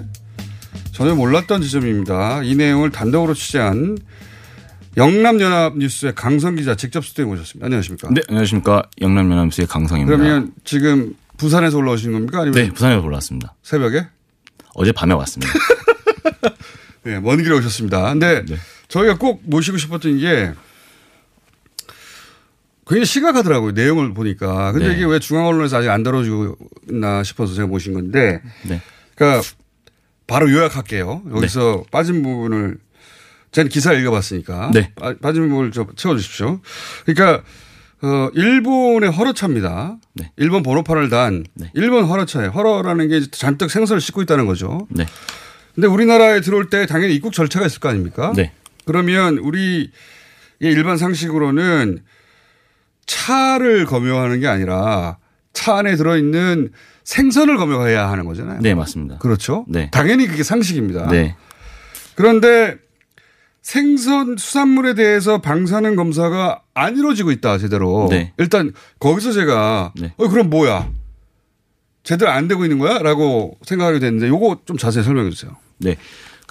전혀 몰랐던 지점입니다. 이 내용을 단독으로 취재한 영남연합 뉴스의 강성 기자 직접 스튜디오에 모셨습니다. 안녕하십니까? 네, 안녕하십니까. 영남연합뉴스의 강성입니다. 그러면 지금 부산에서 올라오신 겁니까? 아니면 네, 부산에서 올라왔습니다. 새벽에? 어제 밤에 왔습니다. 네, 먼 길에 오셨습니다. 근데 저희가 꼭 모시고 싶었던 게 굉장히 심각하더라고요. 내용을 보니까. 근데 네. 이게 왜 중앙 언론에서 아직 안 다뤄지고 있나 싶어서 제가 모신 건데. 네. 그러니까 바로 요약할게요. 여기서 빠진 부분을 제가 기사 읽어봤으니까. 네. 빠- 빠진 부분을 좀 채워주십시오. 그러니까 어, 일본의 화로차입니다. 네. 일본 번호판을 단 일본 화로차예요. 화로라는 게 잔뜩 생선을 싣고 있다는 거죠. 네. 근데 우리나라에 들어올 때 당연히 입국 절차가 있을 거 아닙니까? 네. 그러면 우리 일반 상식으로는 차를 검역하는 게 아니라 차 안에 들어있는 생선을 검역해야 하는 거잖아요. 네, 맞습니다. 그렇죠. 네. 당연히 그게 상식입니다. 네. 그런데 생선 수산물에 대해서 방사능 검사가 안 이루어지고 있다 제대로. 네. 일단 거기서 제가 어 그럼 뭐야? 제대로 안 되고 있는 거야?라고 생각하게 됐는데 요거 좀 자세히 설명해 주세요. 네.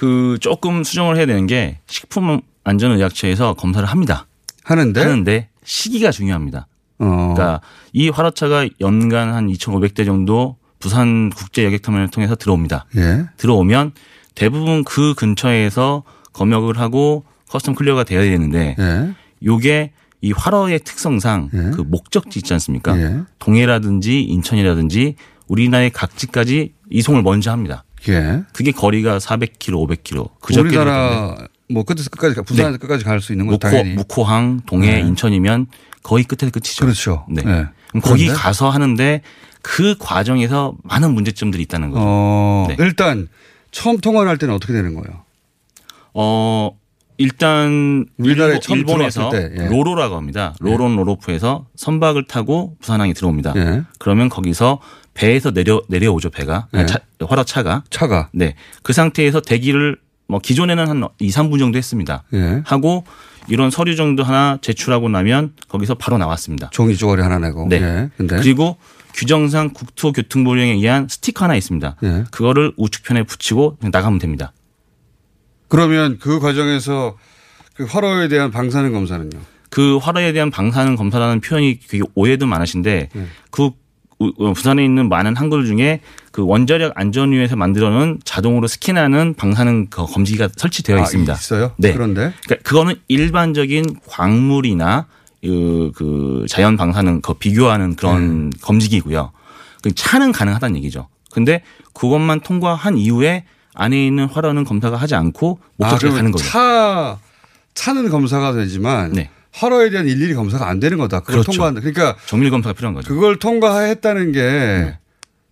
그 조금 수정을 해야 되는 게 식품 안전의약처에서 검사를 합니다. 하는데? 하는데 시기가 중요합니다. 어. 그러니까 이 활어차가 연간 한 2,500대 정도 부산 국제 여객터미널을 통해서 들어옵니다. 예. 들어오면 대부분 그 근처에서 검역을 하고 custom clear가 돼야 되는데 예. 요게 이 활어의 특성상 그 목적지 있지 않습니까? 예. 동해라든지 인천이라든지 우리나라의 각지까지 이송을 먼저 합니다. 예. 그게 거리가 400km, 500km. 그저께 우리나라 뭐 끝에서 끝까지 가- 부산에서 끝까지 갈 수 있는 건 네. 무코, 무코항, 동해, 네. 인천이면 거의 끝에서 끝이죠. 그렇죠. 네. 네. 거기? 가서 하는데 그 과정에서 많은 문제점들이 있다는 거죠. 어, 네. 일단 처음 통화를 할 때는 어떻게 되는 거예요? 어, 일단 우리나라에 일본- 때, 예. 로로라고 합니다. 로론 로로프에서 선박을 타고 부산항에 들어옵니다. 예. 그러면 거기서 배에서 내려 내려오죠 배가 예. 차, 화로차가 차가 네. 그 상태에서 대기를 뭐 기존에는 한 2, 3분 정도 했습니다. 예. 하고 이런 서류 정도 하나 제출하고 나면 거기서 바로 나왔습니다. 종이 쪼가리 하나 내고. 네. 예. 근데 그리고 규정상 국토교통부령에 의한 스티커 하나 있습니다. 예. 그거를 우측편에 붙이고 나가면 됩니다. 그러면 그 과정에서 그 화로에 대한 방사능 검사는요? 그 화로에 대한 방사능 검사라는 표현이 되게 오해도 많으신데 네. 그 부산에 있는 많은 항구들 중에 그 원자력 안전위에서 만들어놓은 자동으로 스캔하는 방사능 그 검지기가 설치되어 아, 있습니다. 있어요? 네. 그런데 그러니까 그거는 일반적인 광물이나 그, 그 자연 방사능 그 비교하는 그런 네. 검지기고요. 그 차는 가능하다는 얘기죠. 근데 그것만 통과한 이후에 안에 있는 화로는 검사가 하지 않고 아, 목적지에 그러면 가는 거죠. 차 차는 검사가 되지만 화로에 대한 일일이 검사가 안 되는 거다. 그걸 네. 그렇죠. 통과한다. 그러니까 정밀 검사가 필요한 거죠. 그걸 통과했다는 게 네.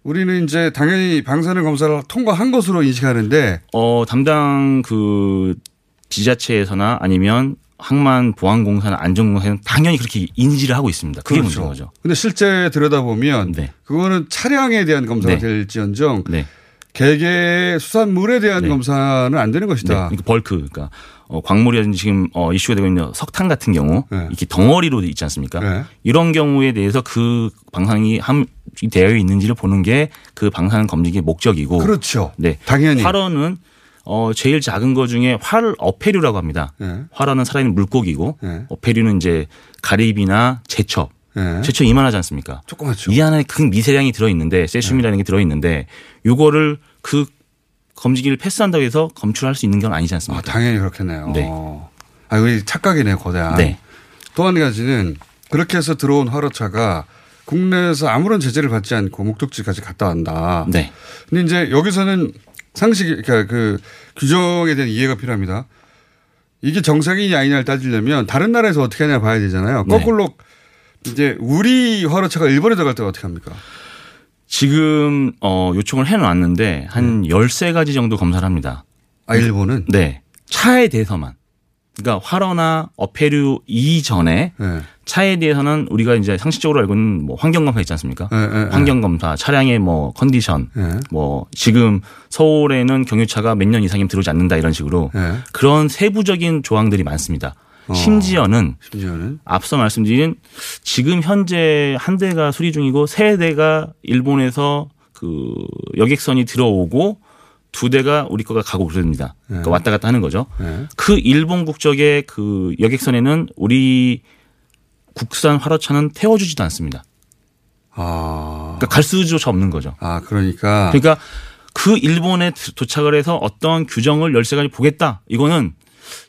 우리는 이제 당연히 방사능 검사를 통과한 것으로 인식하는데 어, 담당 그 지자체에서나 아니면 항만 보안공사나 안전공사는 당연히 그렇게 인지를 하고 있습니다. 그게 그렇죠. 문제인 거죠. 근데 실제 들여다보면 그거는 차량에 대한 검사가 네. 될지언정 네. 개개 수산물에 대한 검사는 안 되는 네. 것이다. 그러니까 벌크, 그러니까 어, 광물이라든지 지금 어, 이슈가 되고 있는 석탄 같은 경우 네. 이렇게 덩어리로 있지 않습니까? 네. 이런 경우에 대해서 그 방사능이 함 되어 있는지를 보는 게 그 방사능 검증의 목적이고. 그렇죠. 네. 당연히. 활어는 어 제일 작은 거 중에 활 어패류라고 합니다. 네. 활어는 살아있는 물고기고 어패류는 이제 가리비나 제첩 네. 제처 이만하지 않습니까? 조그맣죠. 이 안에 그 미세량이 들어 있는데 세슘이라는 게 들어 있는데 요거를 그 검지기를 패스한다고 해서 검출할 수 있는 건 아니지 않습니까? 당연히 그렇겠네요. 네. 아, 우리 착각이네요, 거대한. 네. 또 한 가지는 그렇게 해서 들어온 화로차가 국내에서 아무런 제재를 받지 않고 목적지까지 갔다 왔다. 네. 근데 이제 여기서는 상식이, 그러니까 그 규정에 대한 이해가 필요합니다. 이게 정상이냐 아니냐를 따지려면 다른 나라에서 어떻게 하냐 봐야 되잖아요. 네. 거꾸로 이제 우리 화로차가 일본에 들어갈 때가 어떻게 합니까? 지금 어 요청을 해 놨는데 한 13가지 정도 검사를 합니다. 아, 일본은? 네. 차에 대해서만. 그러니까 화로나 어패류 이전에 네. 차에 대해서는 우리가 이제 상식적으로 알고 있는 뭐 환경 검사 있지 않습니까? 네, 네, 네. 환경 검사, 차량의 뭐 컨디션, 네. 뭐 지금 서울에는 경유차가 몇 년 이상이면 들어오지 않는다 이런 식으로 네. 그런 세부적인 조항들이 많습니다. 어. 심지어는 심지어는 앞서 말씀드린 지금 현재 한 대가 수리 중이고 세 대가 일본에서 그 여객선이 들어오고 두 대가 우리 거가 가고 그럽니다. 그러니까 네. 왔다 갔다 하는 거죠. 네. 그 일본 국적의 그 여객선에는 우리 국산 화로차는 태워주지도 않습니다. 아. 그러니까 갈 수조차 없는 거죠. 아, 그러니까. 그러니까 그 일본에 도착을 해서 어떤 규정을 열세 가지 보겠다. 이거는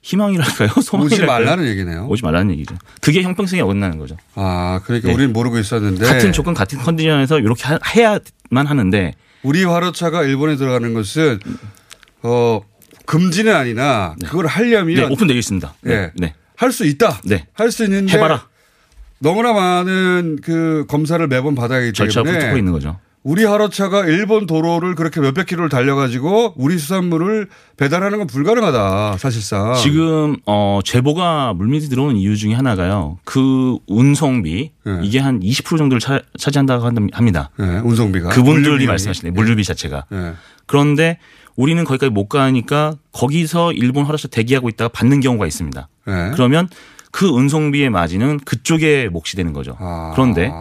희망이랄까요? 소망이랄까요? 오지 말라는 얘기네요. 오지 말라는 얘기죠. 그게 형평성에 어긋나는 거죠. 아, 그러니까 네. 우리는 모르고 있었는데. 같은 조건, 같은 컨디션에서 이렇게 하- 해야만 하는데 우리 화로차가 일본에 들어가는 것은 어 금지는 아니나 그걸 하려면 네, 오픈되어 있습니다. 네. 예. 네. 할 수 있다. 네. 할 수 있는데 해봐라. 너무나 많은 그 검사를 매번 받아야 하기 절차가 때문에 붙고 있는 거죠. 우리 화로차가 일본 도로를 그렇게 몇백 킬로를 달려가지고 우리 수산물을 배달하는 건 불가능하다 사실상. 지금 어 제보가 물밑에 들어오는 이유 중에 하나가요. 그 운송비 이게 한 20% 정도를 차, 차지한다고 한다- 합니다. 네, 운송비가 그분들이. 말씀하시네. 물류비 자체가. 네. 그런데 우리는 거기까지 못 가니까 거기서 일본 화로차 대기하고 있다가 받는 경우가 있습니다. 네. 그러면 그 운송비의 마진은 그쪽에 몫이 되는 거죠. 아. 그런데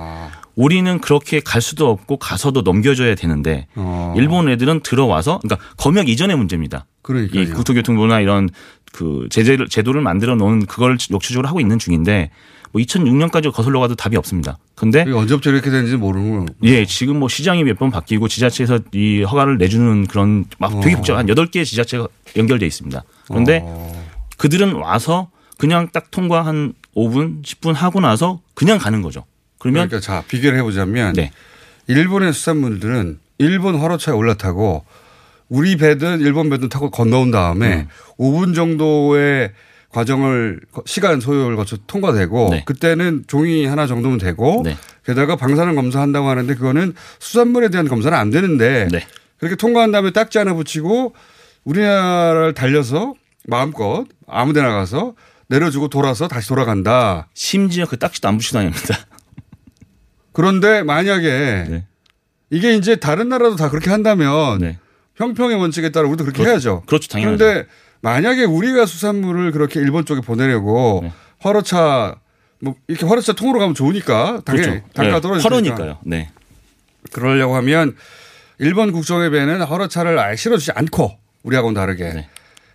우리는 그렇게 갈 수도 없고 가서도 넘겨줘야 되는데 어. 일본 애들은 들어와서 그러니까 검역 이전의 문제입니다. 그러니까요. 이 국토교통부나 이런 그 제재를 제도를 만들어 놓은 그걸 역추적으로 하고 있는 중인데 뭐 2006년까지 거슬러 가도 답이 없습니다. 근데 언제부터 이렇게 되는지 모르는 거. 예, 지금 뭐 시장이 몇 번 바뀌고 지자체에서 이 허가를 내주는 그런 막 되게 어. 복잡한 8개 지자체가 연결돼 있습니다. 그런데 그들은 와서 그냥 딱 통과 한 5분, 10분 하고 나서 그냥 가는 거죠. 그러면 그러니까 자 비교를 해보자면 네. 일본의 수산물들은 일본 화로차에 올라타고 우리 배든 일본 배든 타고 건너온 다음에 음. 5분 정도의 과정을 시간 소요를 거쳐 통과되고 네. 그때는 종이 하나 정도면 되고 네. 게다가 방사능 검사한다고 하는데 그거는 수산물에 대한 검사는 안 되는데 네. 그렇게 통과한 다음에 딱지 하나 붙이고 우리나라를 달려서 마음껏 아무데나 가서 내려주고 돌아서 다시 돌아간다. 심지어 그 딱지도 안 붙이고 다닙니다. 그런데 만약에 이게 이제 다른 나라도 다 그렇게 한다면 형평의 원칙에 따라 우리도 그렇게 네. 그렇- 해야죠. 그렇죠, 당연하죠. 그런데 만약에 우리가 수산물을 그렇게 일본 쪽에 보내려고 네. 화로차 뭐 이렇게 화로차 통으로 가면 좋으니까 당연히 그렇죠. 단가 네, 떨어지니까 화로니까요. 네. 그러려고 하면 일본 국정의 배는 화로차를 아예 실어주지 않고 우리하고는 다르게 네.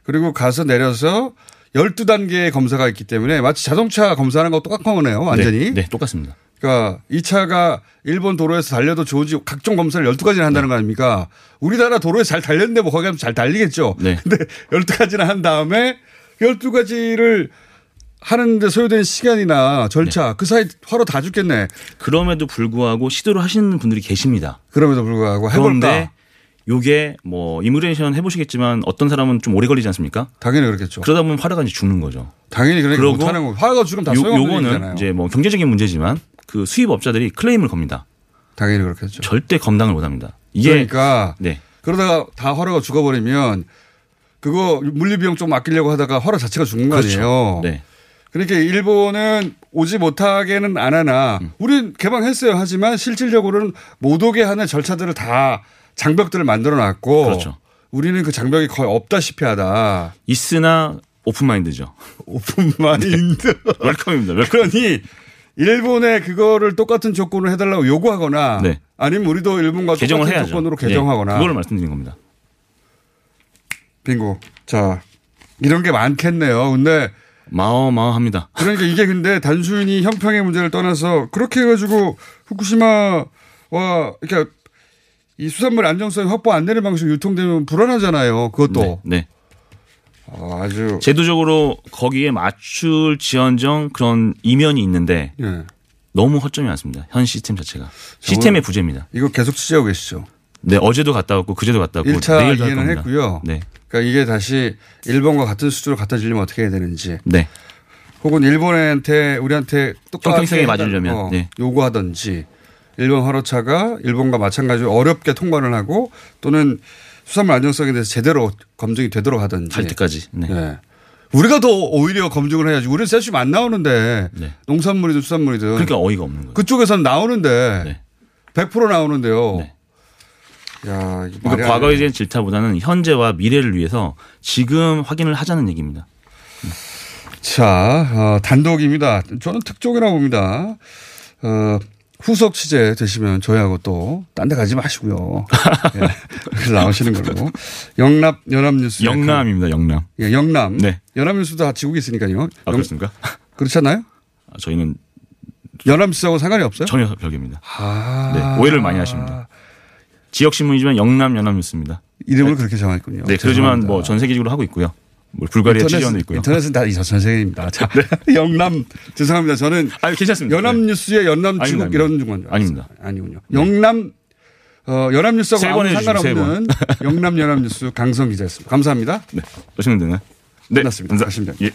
그리고 가서 내려서 12단계의 검사가 있기 때문에 마치 자동차 검사하는 거 똑같은 거네요. 완전히. 네, 네, 똑같습니다. 그러니까 이 차가 일본 도로에서 달려도 좋은지 각종 검사를 12가지나 한다는 거 아닙니까? 우리나라 도로에서 잘 달렸는데 뭐 거기 가면 잘 달리겠죠. 네. 근데 12가지나 한 다음에 12가지를 하는데 소요되는 시간이나 절차 그 사이 화로 다 죽겠네. 그럼에도 불구하고 시도를 하시는 분들이 계십니다. 그럼에도 불구하고 해볼까? 요게 뭐 이무레이션 해보시겠지만 어떤 사람은 좀 오래 걸리지 않습니까? 당연히 그렇겠죠. 그러다 보면 화로가 이제 죽는 거죠. 당연히 그러니까 못하는 거. 화가 죽으면 다 요- 소용없는 요거는 얘기잖아요. 이제 뭐 경제적인 문제지만 그 수입업자들이 클레임을 겁니다. 당연히 그렇겠죠. 절대 감당을 못합니다. 이게 그러니까 네. 그러다가 다 활어가 죽어버리면 그거 물류비용 좀 아끼려고 하다가 활어 자체가 죽는 거 그렇죠. 아니에요. 네. 그러니까 일본은 오지 못하게는 안 하나 음. 우린 개방했어요. 하지만 실질적으로는 못 오게 하는 절차들을 다 장벽들을 만들어 놨고 그렇죠. 우리는 그 장벽이 거의 없다시피 하다. 있으나 open mind죠. open mind. welcome입니다. welcome. 그러니 일본에 그거를 똑같은 조건을 해달라고 요구하거나 네. 아니면 우리도 일본과 개정을 똑같은 해야죠. 조건으로 네, 개정하거나 그걸 말씀드린 겁니다. 빙고. 자, 이런 게 많겠네요. 근데 마어마어합니다. 그러니까 이게 근데 단순히 형평의 문제를 떠나서 그렇게 해가지고 후쿠시마와 그러니까 이 수산물 안정성이 확보 안 되는 방식으로 유통되면 불안하잖아요. 그것도. 네. 네. 아, 아주 제도적으로 거기에 맞출 지연정 그런 이면이 있는데 예. 너무 허점이 많습니다. 현 시스템 자체가 시스템의 부재입니다. 이거 계속 취재하고 계시죠? 네, 어제도 갔다 왔고 그제도 갔다 왔고 1차 내일도 할 이해는. 했고요. 네. 그러니까 이게 다시 일본과 같은 수준으로 갖다 지려면 어떻게 해야 되는지. 네. 혹은 일본한테 우리한테 형평성에 맞으려면, 어, 네. 요구하든지 일본 화로차가 일본과 마찬가지로 어렵게 통과를 하고 또는 수산물 안정성에 대해서 제대로 검증이 되도록 하든지. 할 때까지. 네. 우리가 더 오히려 검증을 해야지. 우리는 세슘 안 나오는데 농산물이든 수산물이든. 그러니까 어이가 없는 거예요. 그쪽에서는 나오는데 100% 나오는데요. 야, 이게 말이 그러니까 안 과거에. 대한 질타보다는 현재와 미래를 위해서 지금 확인을 하자는 얘기입니다. 자, 어, 단독입니다. 저는 특종이라고 봅니다. 어, 후속 취재 되시면 저희하고 또 딴 데 가지 마시고요. 예, 그래서 나오시는 걸로. 영남 연합뉴스. 영남입니다. 영남. 예, 영남. 네. 연합뉴스도 다 지국이 있으니까요. 아, 그렇습니까? 그렇지 않나요? 아, 저희는 연합뉴스하고 상관이 없어요? 전혀 별개입니다. 아. 네, 오해를 많이 하십니다. 지역 신문이지만 영남 연합뉴스입니다. 이름을 그렇게 정했군요. 네, 그러지만. 뭐 전 세계적으로 하고 있고요. 뭐 불가리아 인터넷- 취재원도 있고요. 인터넷은 다전 세계입니다. 자, 네. 영남 죄송합니다. 저는 아, 괜찮습니다. 연합뉴스의 연남 아닙니다, 지국 아닙니다. 이런 중간. 아닙니다. 아니군요. 영남 어, 연합뉴스하고 세 아무 상관없는 영남 연합뉴스 강성 기자였습니다. 감사합니다. 네. 오시면 되나요? 네. 끝났습니다. 됩니다. 예.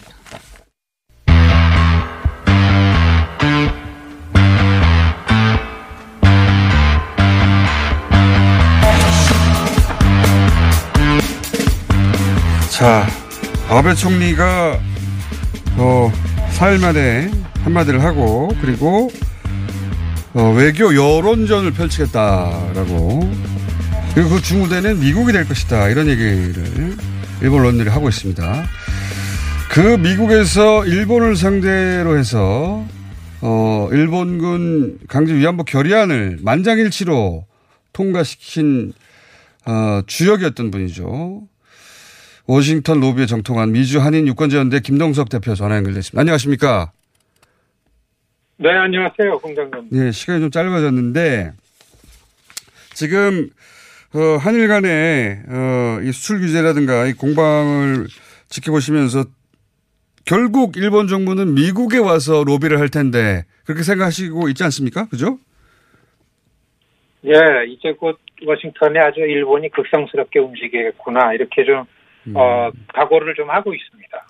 자, 아베 총리가 어, 4일 만에 한마디를 하고 그리고 어, 외교 여론전을 펼치겠다라고 그리고 그 중후대는 미국이 될 것이다 이런 얘기를 일본 언론들이 하고 있습니다. 그 미국에서 일본을 상대로 해서 어, 일본군 강제 위안부 결의안을 만장일치로 통과시킨 어, 주역이었던 분이죠. 워싱턴 로비에 정통한 미주 한인 유권자연대 김동석 대표 전화 연결됐습니다. 안녕하십니까? 네, 안녕하세요, 공장님. 예, 시간이 좀 짧아졌는데 지금 어, 한일 간의 어, 이 수출 규제라든가 이 공방을 지켜보시면서 결국 일본 정부는 미국에 와서 로비를 할 텐데 그렇게 생각하시고 있지 않습니까? 그죠? 예, 이제 곧 워싱턴에 아주 일본이 극성스럽게 움직이겠구나, 이렇게 좀, 어, 각오를 좀 하고 있습니다.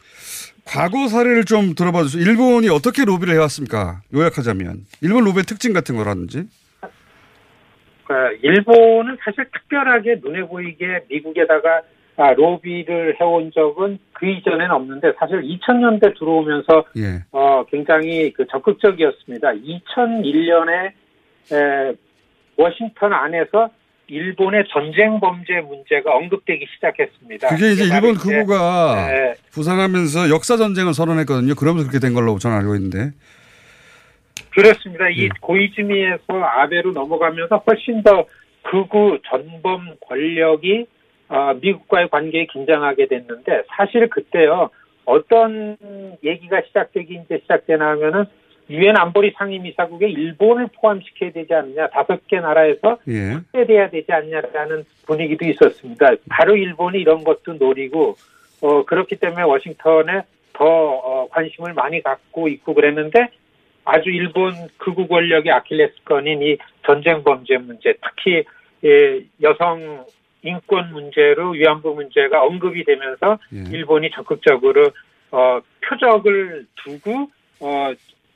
과거 사례를 좀 들어봐 주세요. 일본이 어떻게 로비를 해왔습니까? 요약하자면 일본 로비의 특징 같은 거라든지. 그러니까 일본은 사실 특별하게 눈에 보이게 미국에다가 아, 로비를 해온 적은 그 이전에는 없는데 사실 2000년대 들어오면서 예. 어, 굉장히 그 적극적이었습니다. 2001년에 에, 워싱턴 안에서 일본의 전쟁 범죄 문제가 언급되기 시작했습니다. 그게 이제 일본 극우가 네. 부상하면서 역사 전쟁을 선언했거든요. 그러면서 그렇게 된 걸로 저는 알고 있는데. 그렇습니다. 이 예. 고이즈미에서 아베로 넘어가면서 훨씬 더 극우 전범 권력이 어, 미국과의 관계에 긴장하게 됐는데 사실 그때요 어떤 얘기가 시작되기 이제 시작되나 하면은 유엔 안보리 상임이사국에 일본을 포함시켜야 되지 않느냐 다섯 개 나라에서 예. 확대돼야 되지 않냐라는 분위기도 있었습니다. 바로 일본이 이런 것도 노리고 어, 그렇기 때문에 워싱턴에 더 어, 관심을 많이 갖고 있고 그랬는데 아주 일본 극우 권력의 아킬레스건인 이 전쟁 범죄 문제, 특히 예, 여성 인권 문제로 위안부 문제가 언급이 되면서 일본이 적극적으로 어, 표적을 두고 어,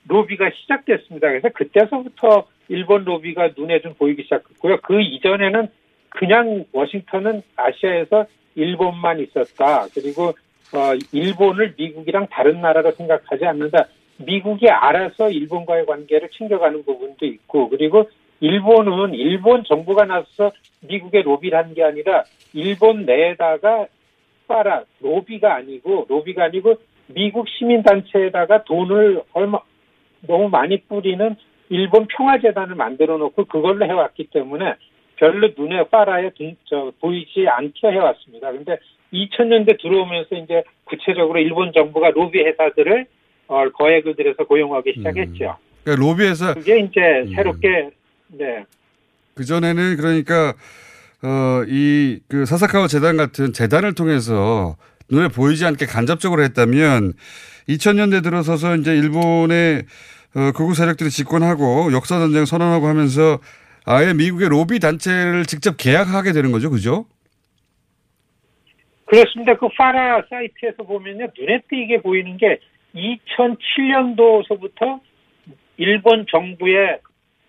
로비가 시작됐습니다. 그래서 그때서부터 일본 로비가 눈에 좀 보이기 시작했고요. 그 이전에는 그냥 워싱턴은 아시아에서 일본만 있었다. 그리고 어, 일본을 미국이랑 다른 나라로 생각하지 않는다. 미국이 알아서 일본과의 관계를 챙겨가는 부분도 있고, 그리고 일본은 일본 정부가 나서서 미국에 로비를 한 게 아니라 일본 내에다가 빨아 로비가 아니고 로비가 아니고 미국 시민 단체에다가 돈을 얼마 너무 많이 뿌리는 일본 평화재단을 만들어 놓고 그걸로 해왔기 때문에 별로 눈에 빨아에 저, 보이지 않게 해왔습니다. 근데 2000년대 들어오면서 이제 구체적으로 일본 정부가 로비 회사들을 어, 거액을 들여서 고용하기 시작했죠. 그러니까 로비에서 그게 이제 음. 새롭게 네. 그 전에는 그러니까 어 이 그 사사카와 재단 같은 재단을 통해서 눈에 보이지 않게 간접적으로 했다면 2000년대 들어서서 이제 일본의 어, 극우 세력들이 집권하고 역사 전쟁 선언하고 하면서 아예 미국의 로비 단체를 직접 계약하게 되는 거죠, 그죠? 그렇습니다. 그 파라 사이트에서 보면요 눈에 띄게 보이는 게 2007년도서부터 일본 정부의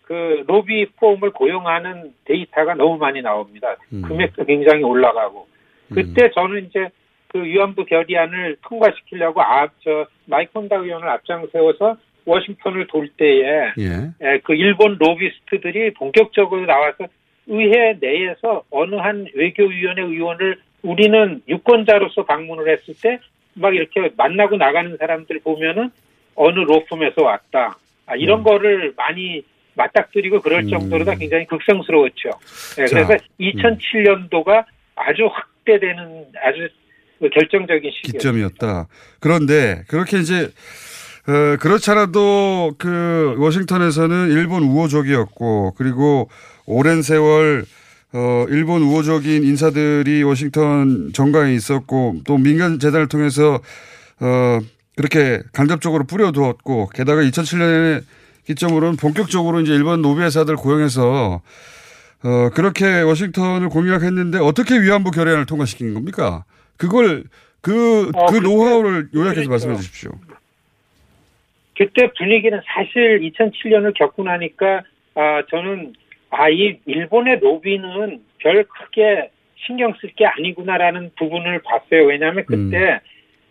그 로비 폼을 고용하는 데이터가 너무 많이 나옵니다. 금액도 굉장히 올라가고 그때 저는 이제 그 위안부 결의안을 통과시키려고 앞저 마이콘다 의원을 앞장 세워서 워싱턴을 돌 때에 예. 에, 그 일본 로비스트들이 본격적으로 나와서 의회 내에서 어느 한 외교위원회 의원을 우리는 유권자로서 방문을 했을 때 막 이렇게 만나고 나가는 사람들 보면은 어느 로펌에서 왔다. 아, 이런 거를 많이 맞닥뜨리고 그럴 정도로 다 굉장히 극성스러웠죠. 네, 자, 그래서 2007년도가 아주 확대되는 아주 결정적인 시기였죠. 기점이었다. 그런데 그렇게 이제 어, 그렇지 않아도 그 워싱턴에서는 일본 우호적이었고 그리고 오랜 세월 어, 일본 우호적인 인사들이 워싱턴 정가에 있었고 또 민간 재단을 통해서 어, 그렇게 간접적으로 뿌려두었고 게다가 2007년에 기점으로는 본격적으로 이제 일본 노비 회사들 고용해서 어, 그렇게 워싱턴을 공략했는데 어떻게 위안부 결의안을 통과시킨 겁니까? 그걸 그, 어, 그 그때- 노하우를 요약해서. 말씀해 주십시오. 그때 분위기는 사실 2007년을 겪고 나니까 아 저는 아 이 일본의 로비는 별 크게 신경 쓸 게 아니구나라는 부분을 봤어요. 왜냐하면 그때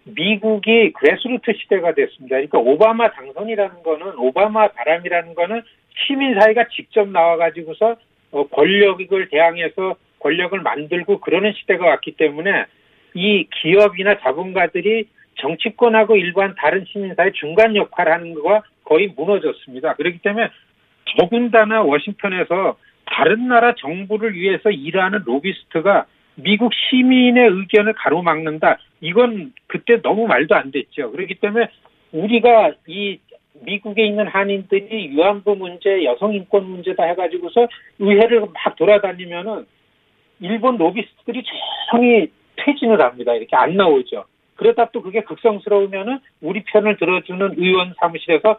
미국이 그레스루트 시대가 됐습니다. 그러니까 오바마 당선이라는 거는 오바마 바람이라는 거는 시민 사회가 직접 나와가지고서 어, 권력을 대항해서 권력을 만들고 그러는 시대가 왔기 때문에 이 기업이나 자본가들이 정치권하고 일반 다른 시민사회 중간 역할을 하는 거가 거의 무너졌습니다. 그렇기 때문에 더군다나 워싱턴에서 다른 나라 정부를 위해서 일하는 로비스트가 미국 시민의 의견을 가로막는다. 이건 그때 너무 말도 안 됐죠. 그렇기 때문에 우리가 이 미국에 있는 한인들이 위안부 문제, 여성 인권 문제다 해가지고서 의회를 막 돌아다니면은 일본 로비스트들이 조용히 퇴진을 합니다. 이렇게 안 나오죠. 그러다 또 그게 극성스러우면은 우리 편을 들어주는 의원 사무실에서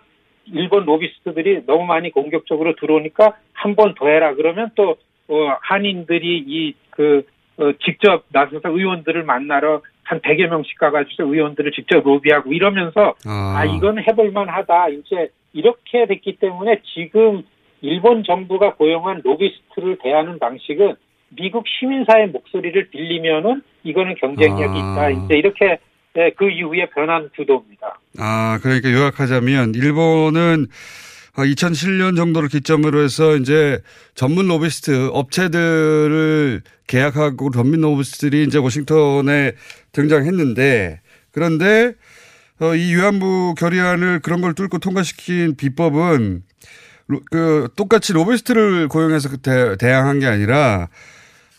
일본 로비스트들이 너무 많이 공격적으로 들어오니까 한 번 더 해라 그러면 또 어, 한인들이 이그 어, 직접 나서서 의원들을 만나러 한 100여 명씩 가가지고 의원들을 직접 로비하고 이러면서 아, 이건 해볼만 하다. 이제 이렇게 됐기 때문에 지금 일본 정부가 고용한 로비스트를 대하는 방식은 미국 시민사회 목소리를 빌리면은 이거는 경쟁력이 아. 있다. 이제 이렇게 네, 그 이후에 변한 구도입니다. 아, 그러니까 요약하자면 일본은 2007년 정도를 기점으로 해서 이제 전문 로비스트 업체들을 계약하고 전문 로비스트들이 이제 워싱턴에 등장했는데 그런데 어, 이 위안부 결의안을 그런 걸 뚫고 통과시킨 비법은 로- 그 똑같이 로비스트를 고용해서 그 대, 대항한 게 아니라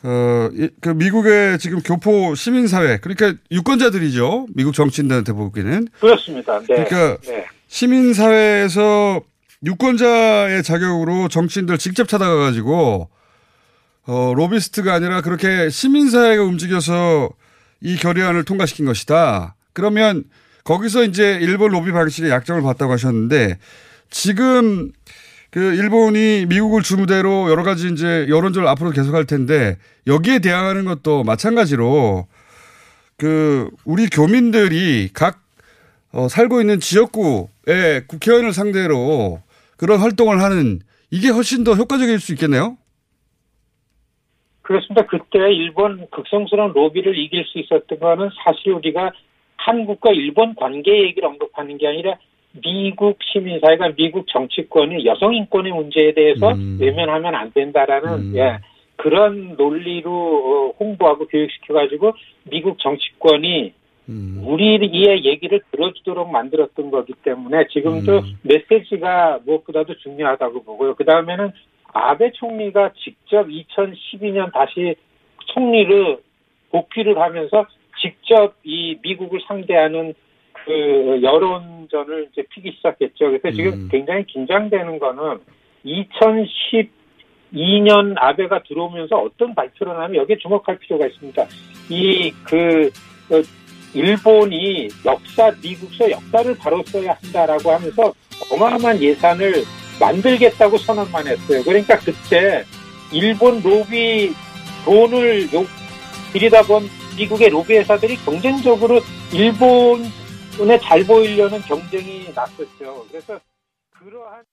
어, 이- 그 미국의 지금 교포 시민사회 그러니까 유권자들이죠 미국 정치인들한테 보기에는 그렇습니다. 네. 그러니까 네. 시민사회에서 유권자의 자격으로 정치인들 직접 찾아가가지고 어, 로비스트가 아니라 그렇게 시민사회가 움직여서 이 결의안을 통과시킨 것이다. 그러면 거기서 이제 일본 로비 방식의 약점을 봤다고 하셨는데 지금 그 일본이 미국을 주무대로 여러 가지 이제 여론조를 앞으로 계속할 텐데 여기에 대항하는 것도 마찬가지로 그 우리 교민들이 각 어, 살고 있는 지역구의 국회의원을 상대로 그런 활동을 하는 이게 훨씬 더 효과적일 수 있겠네요. 그렇습니다. 그때 일본 극성스러운 로비를 이길 수 있었던 거는 사실 우리가 한국과 일본 관계 얘기를 언급하는 게 아니라 미국 시민사회가 미국 정치권이 여성 인권의 문제에 대해서 외면하면 안 된다라는 예, 그런 논리로 어, 홍보하고 교육시켜가지고 미국 정치권이 우리의 얘기를 들어주도록 만들었던 거기 때문에 지금도 메시지가 무엇보다도 중요하다고 보고요. 그 다음에는 아베 총리가 직접 2012년 다시 총리를 복귀를 하면서 직접 이 미국을 상대하는 그 여론전을 이제 피기 시작했죠. 그래서 지금 음. 굉장히 긴장되는 거는 2012년 아베가 들어오면서 어떤 발표를 하면 여기에 주목할 필요가 있습니다. 이 그 일본이 역사 미국서 역사를 바로 써야 한다라고 하면서 어마어마한 예산을 만들겠다고 선언만 했어요. 그러니까 그때 일본 로비 돈을 요, 들이다 본 미국의 로비 회사들이 경쟁적으로 일본 에 잘 보이려는 경쟁이 났었죠. 그래서 그러한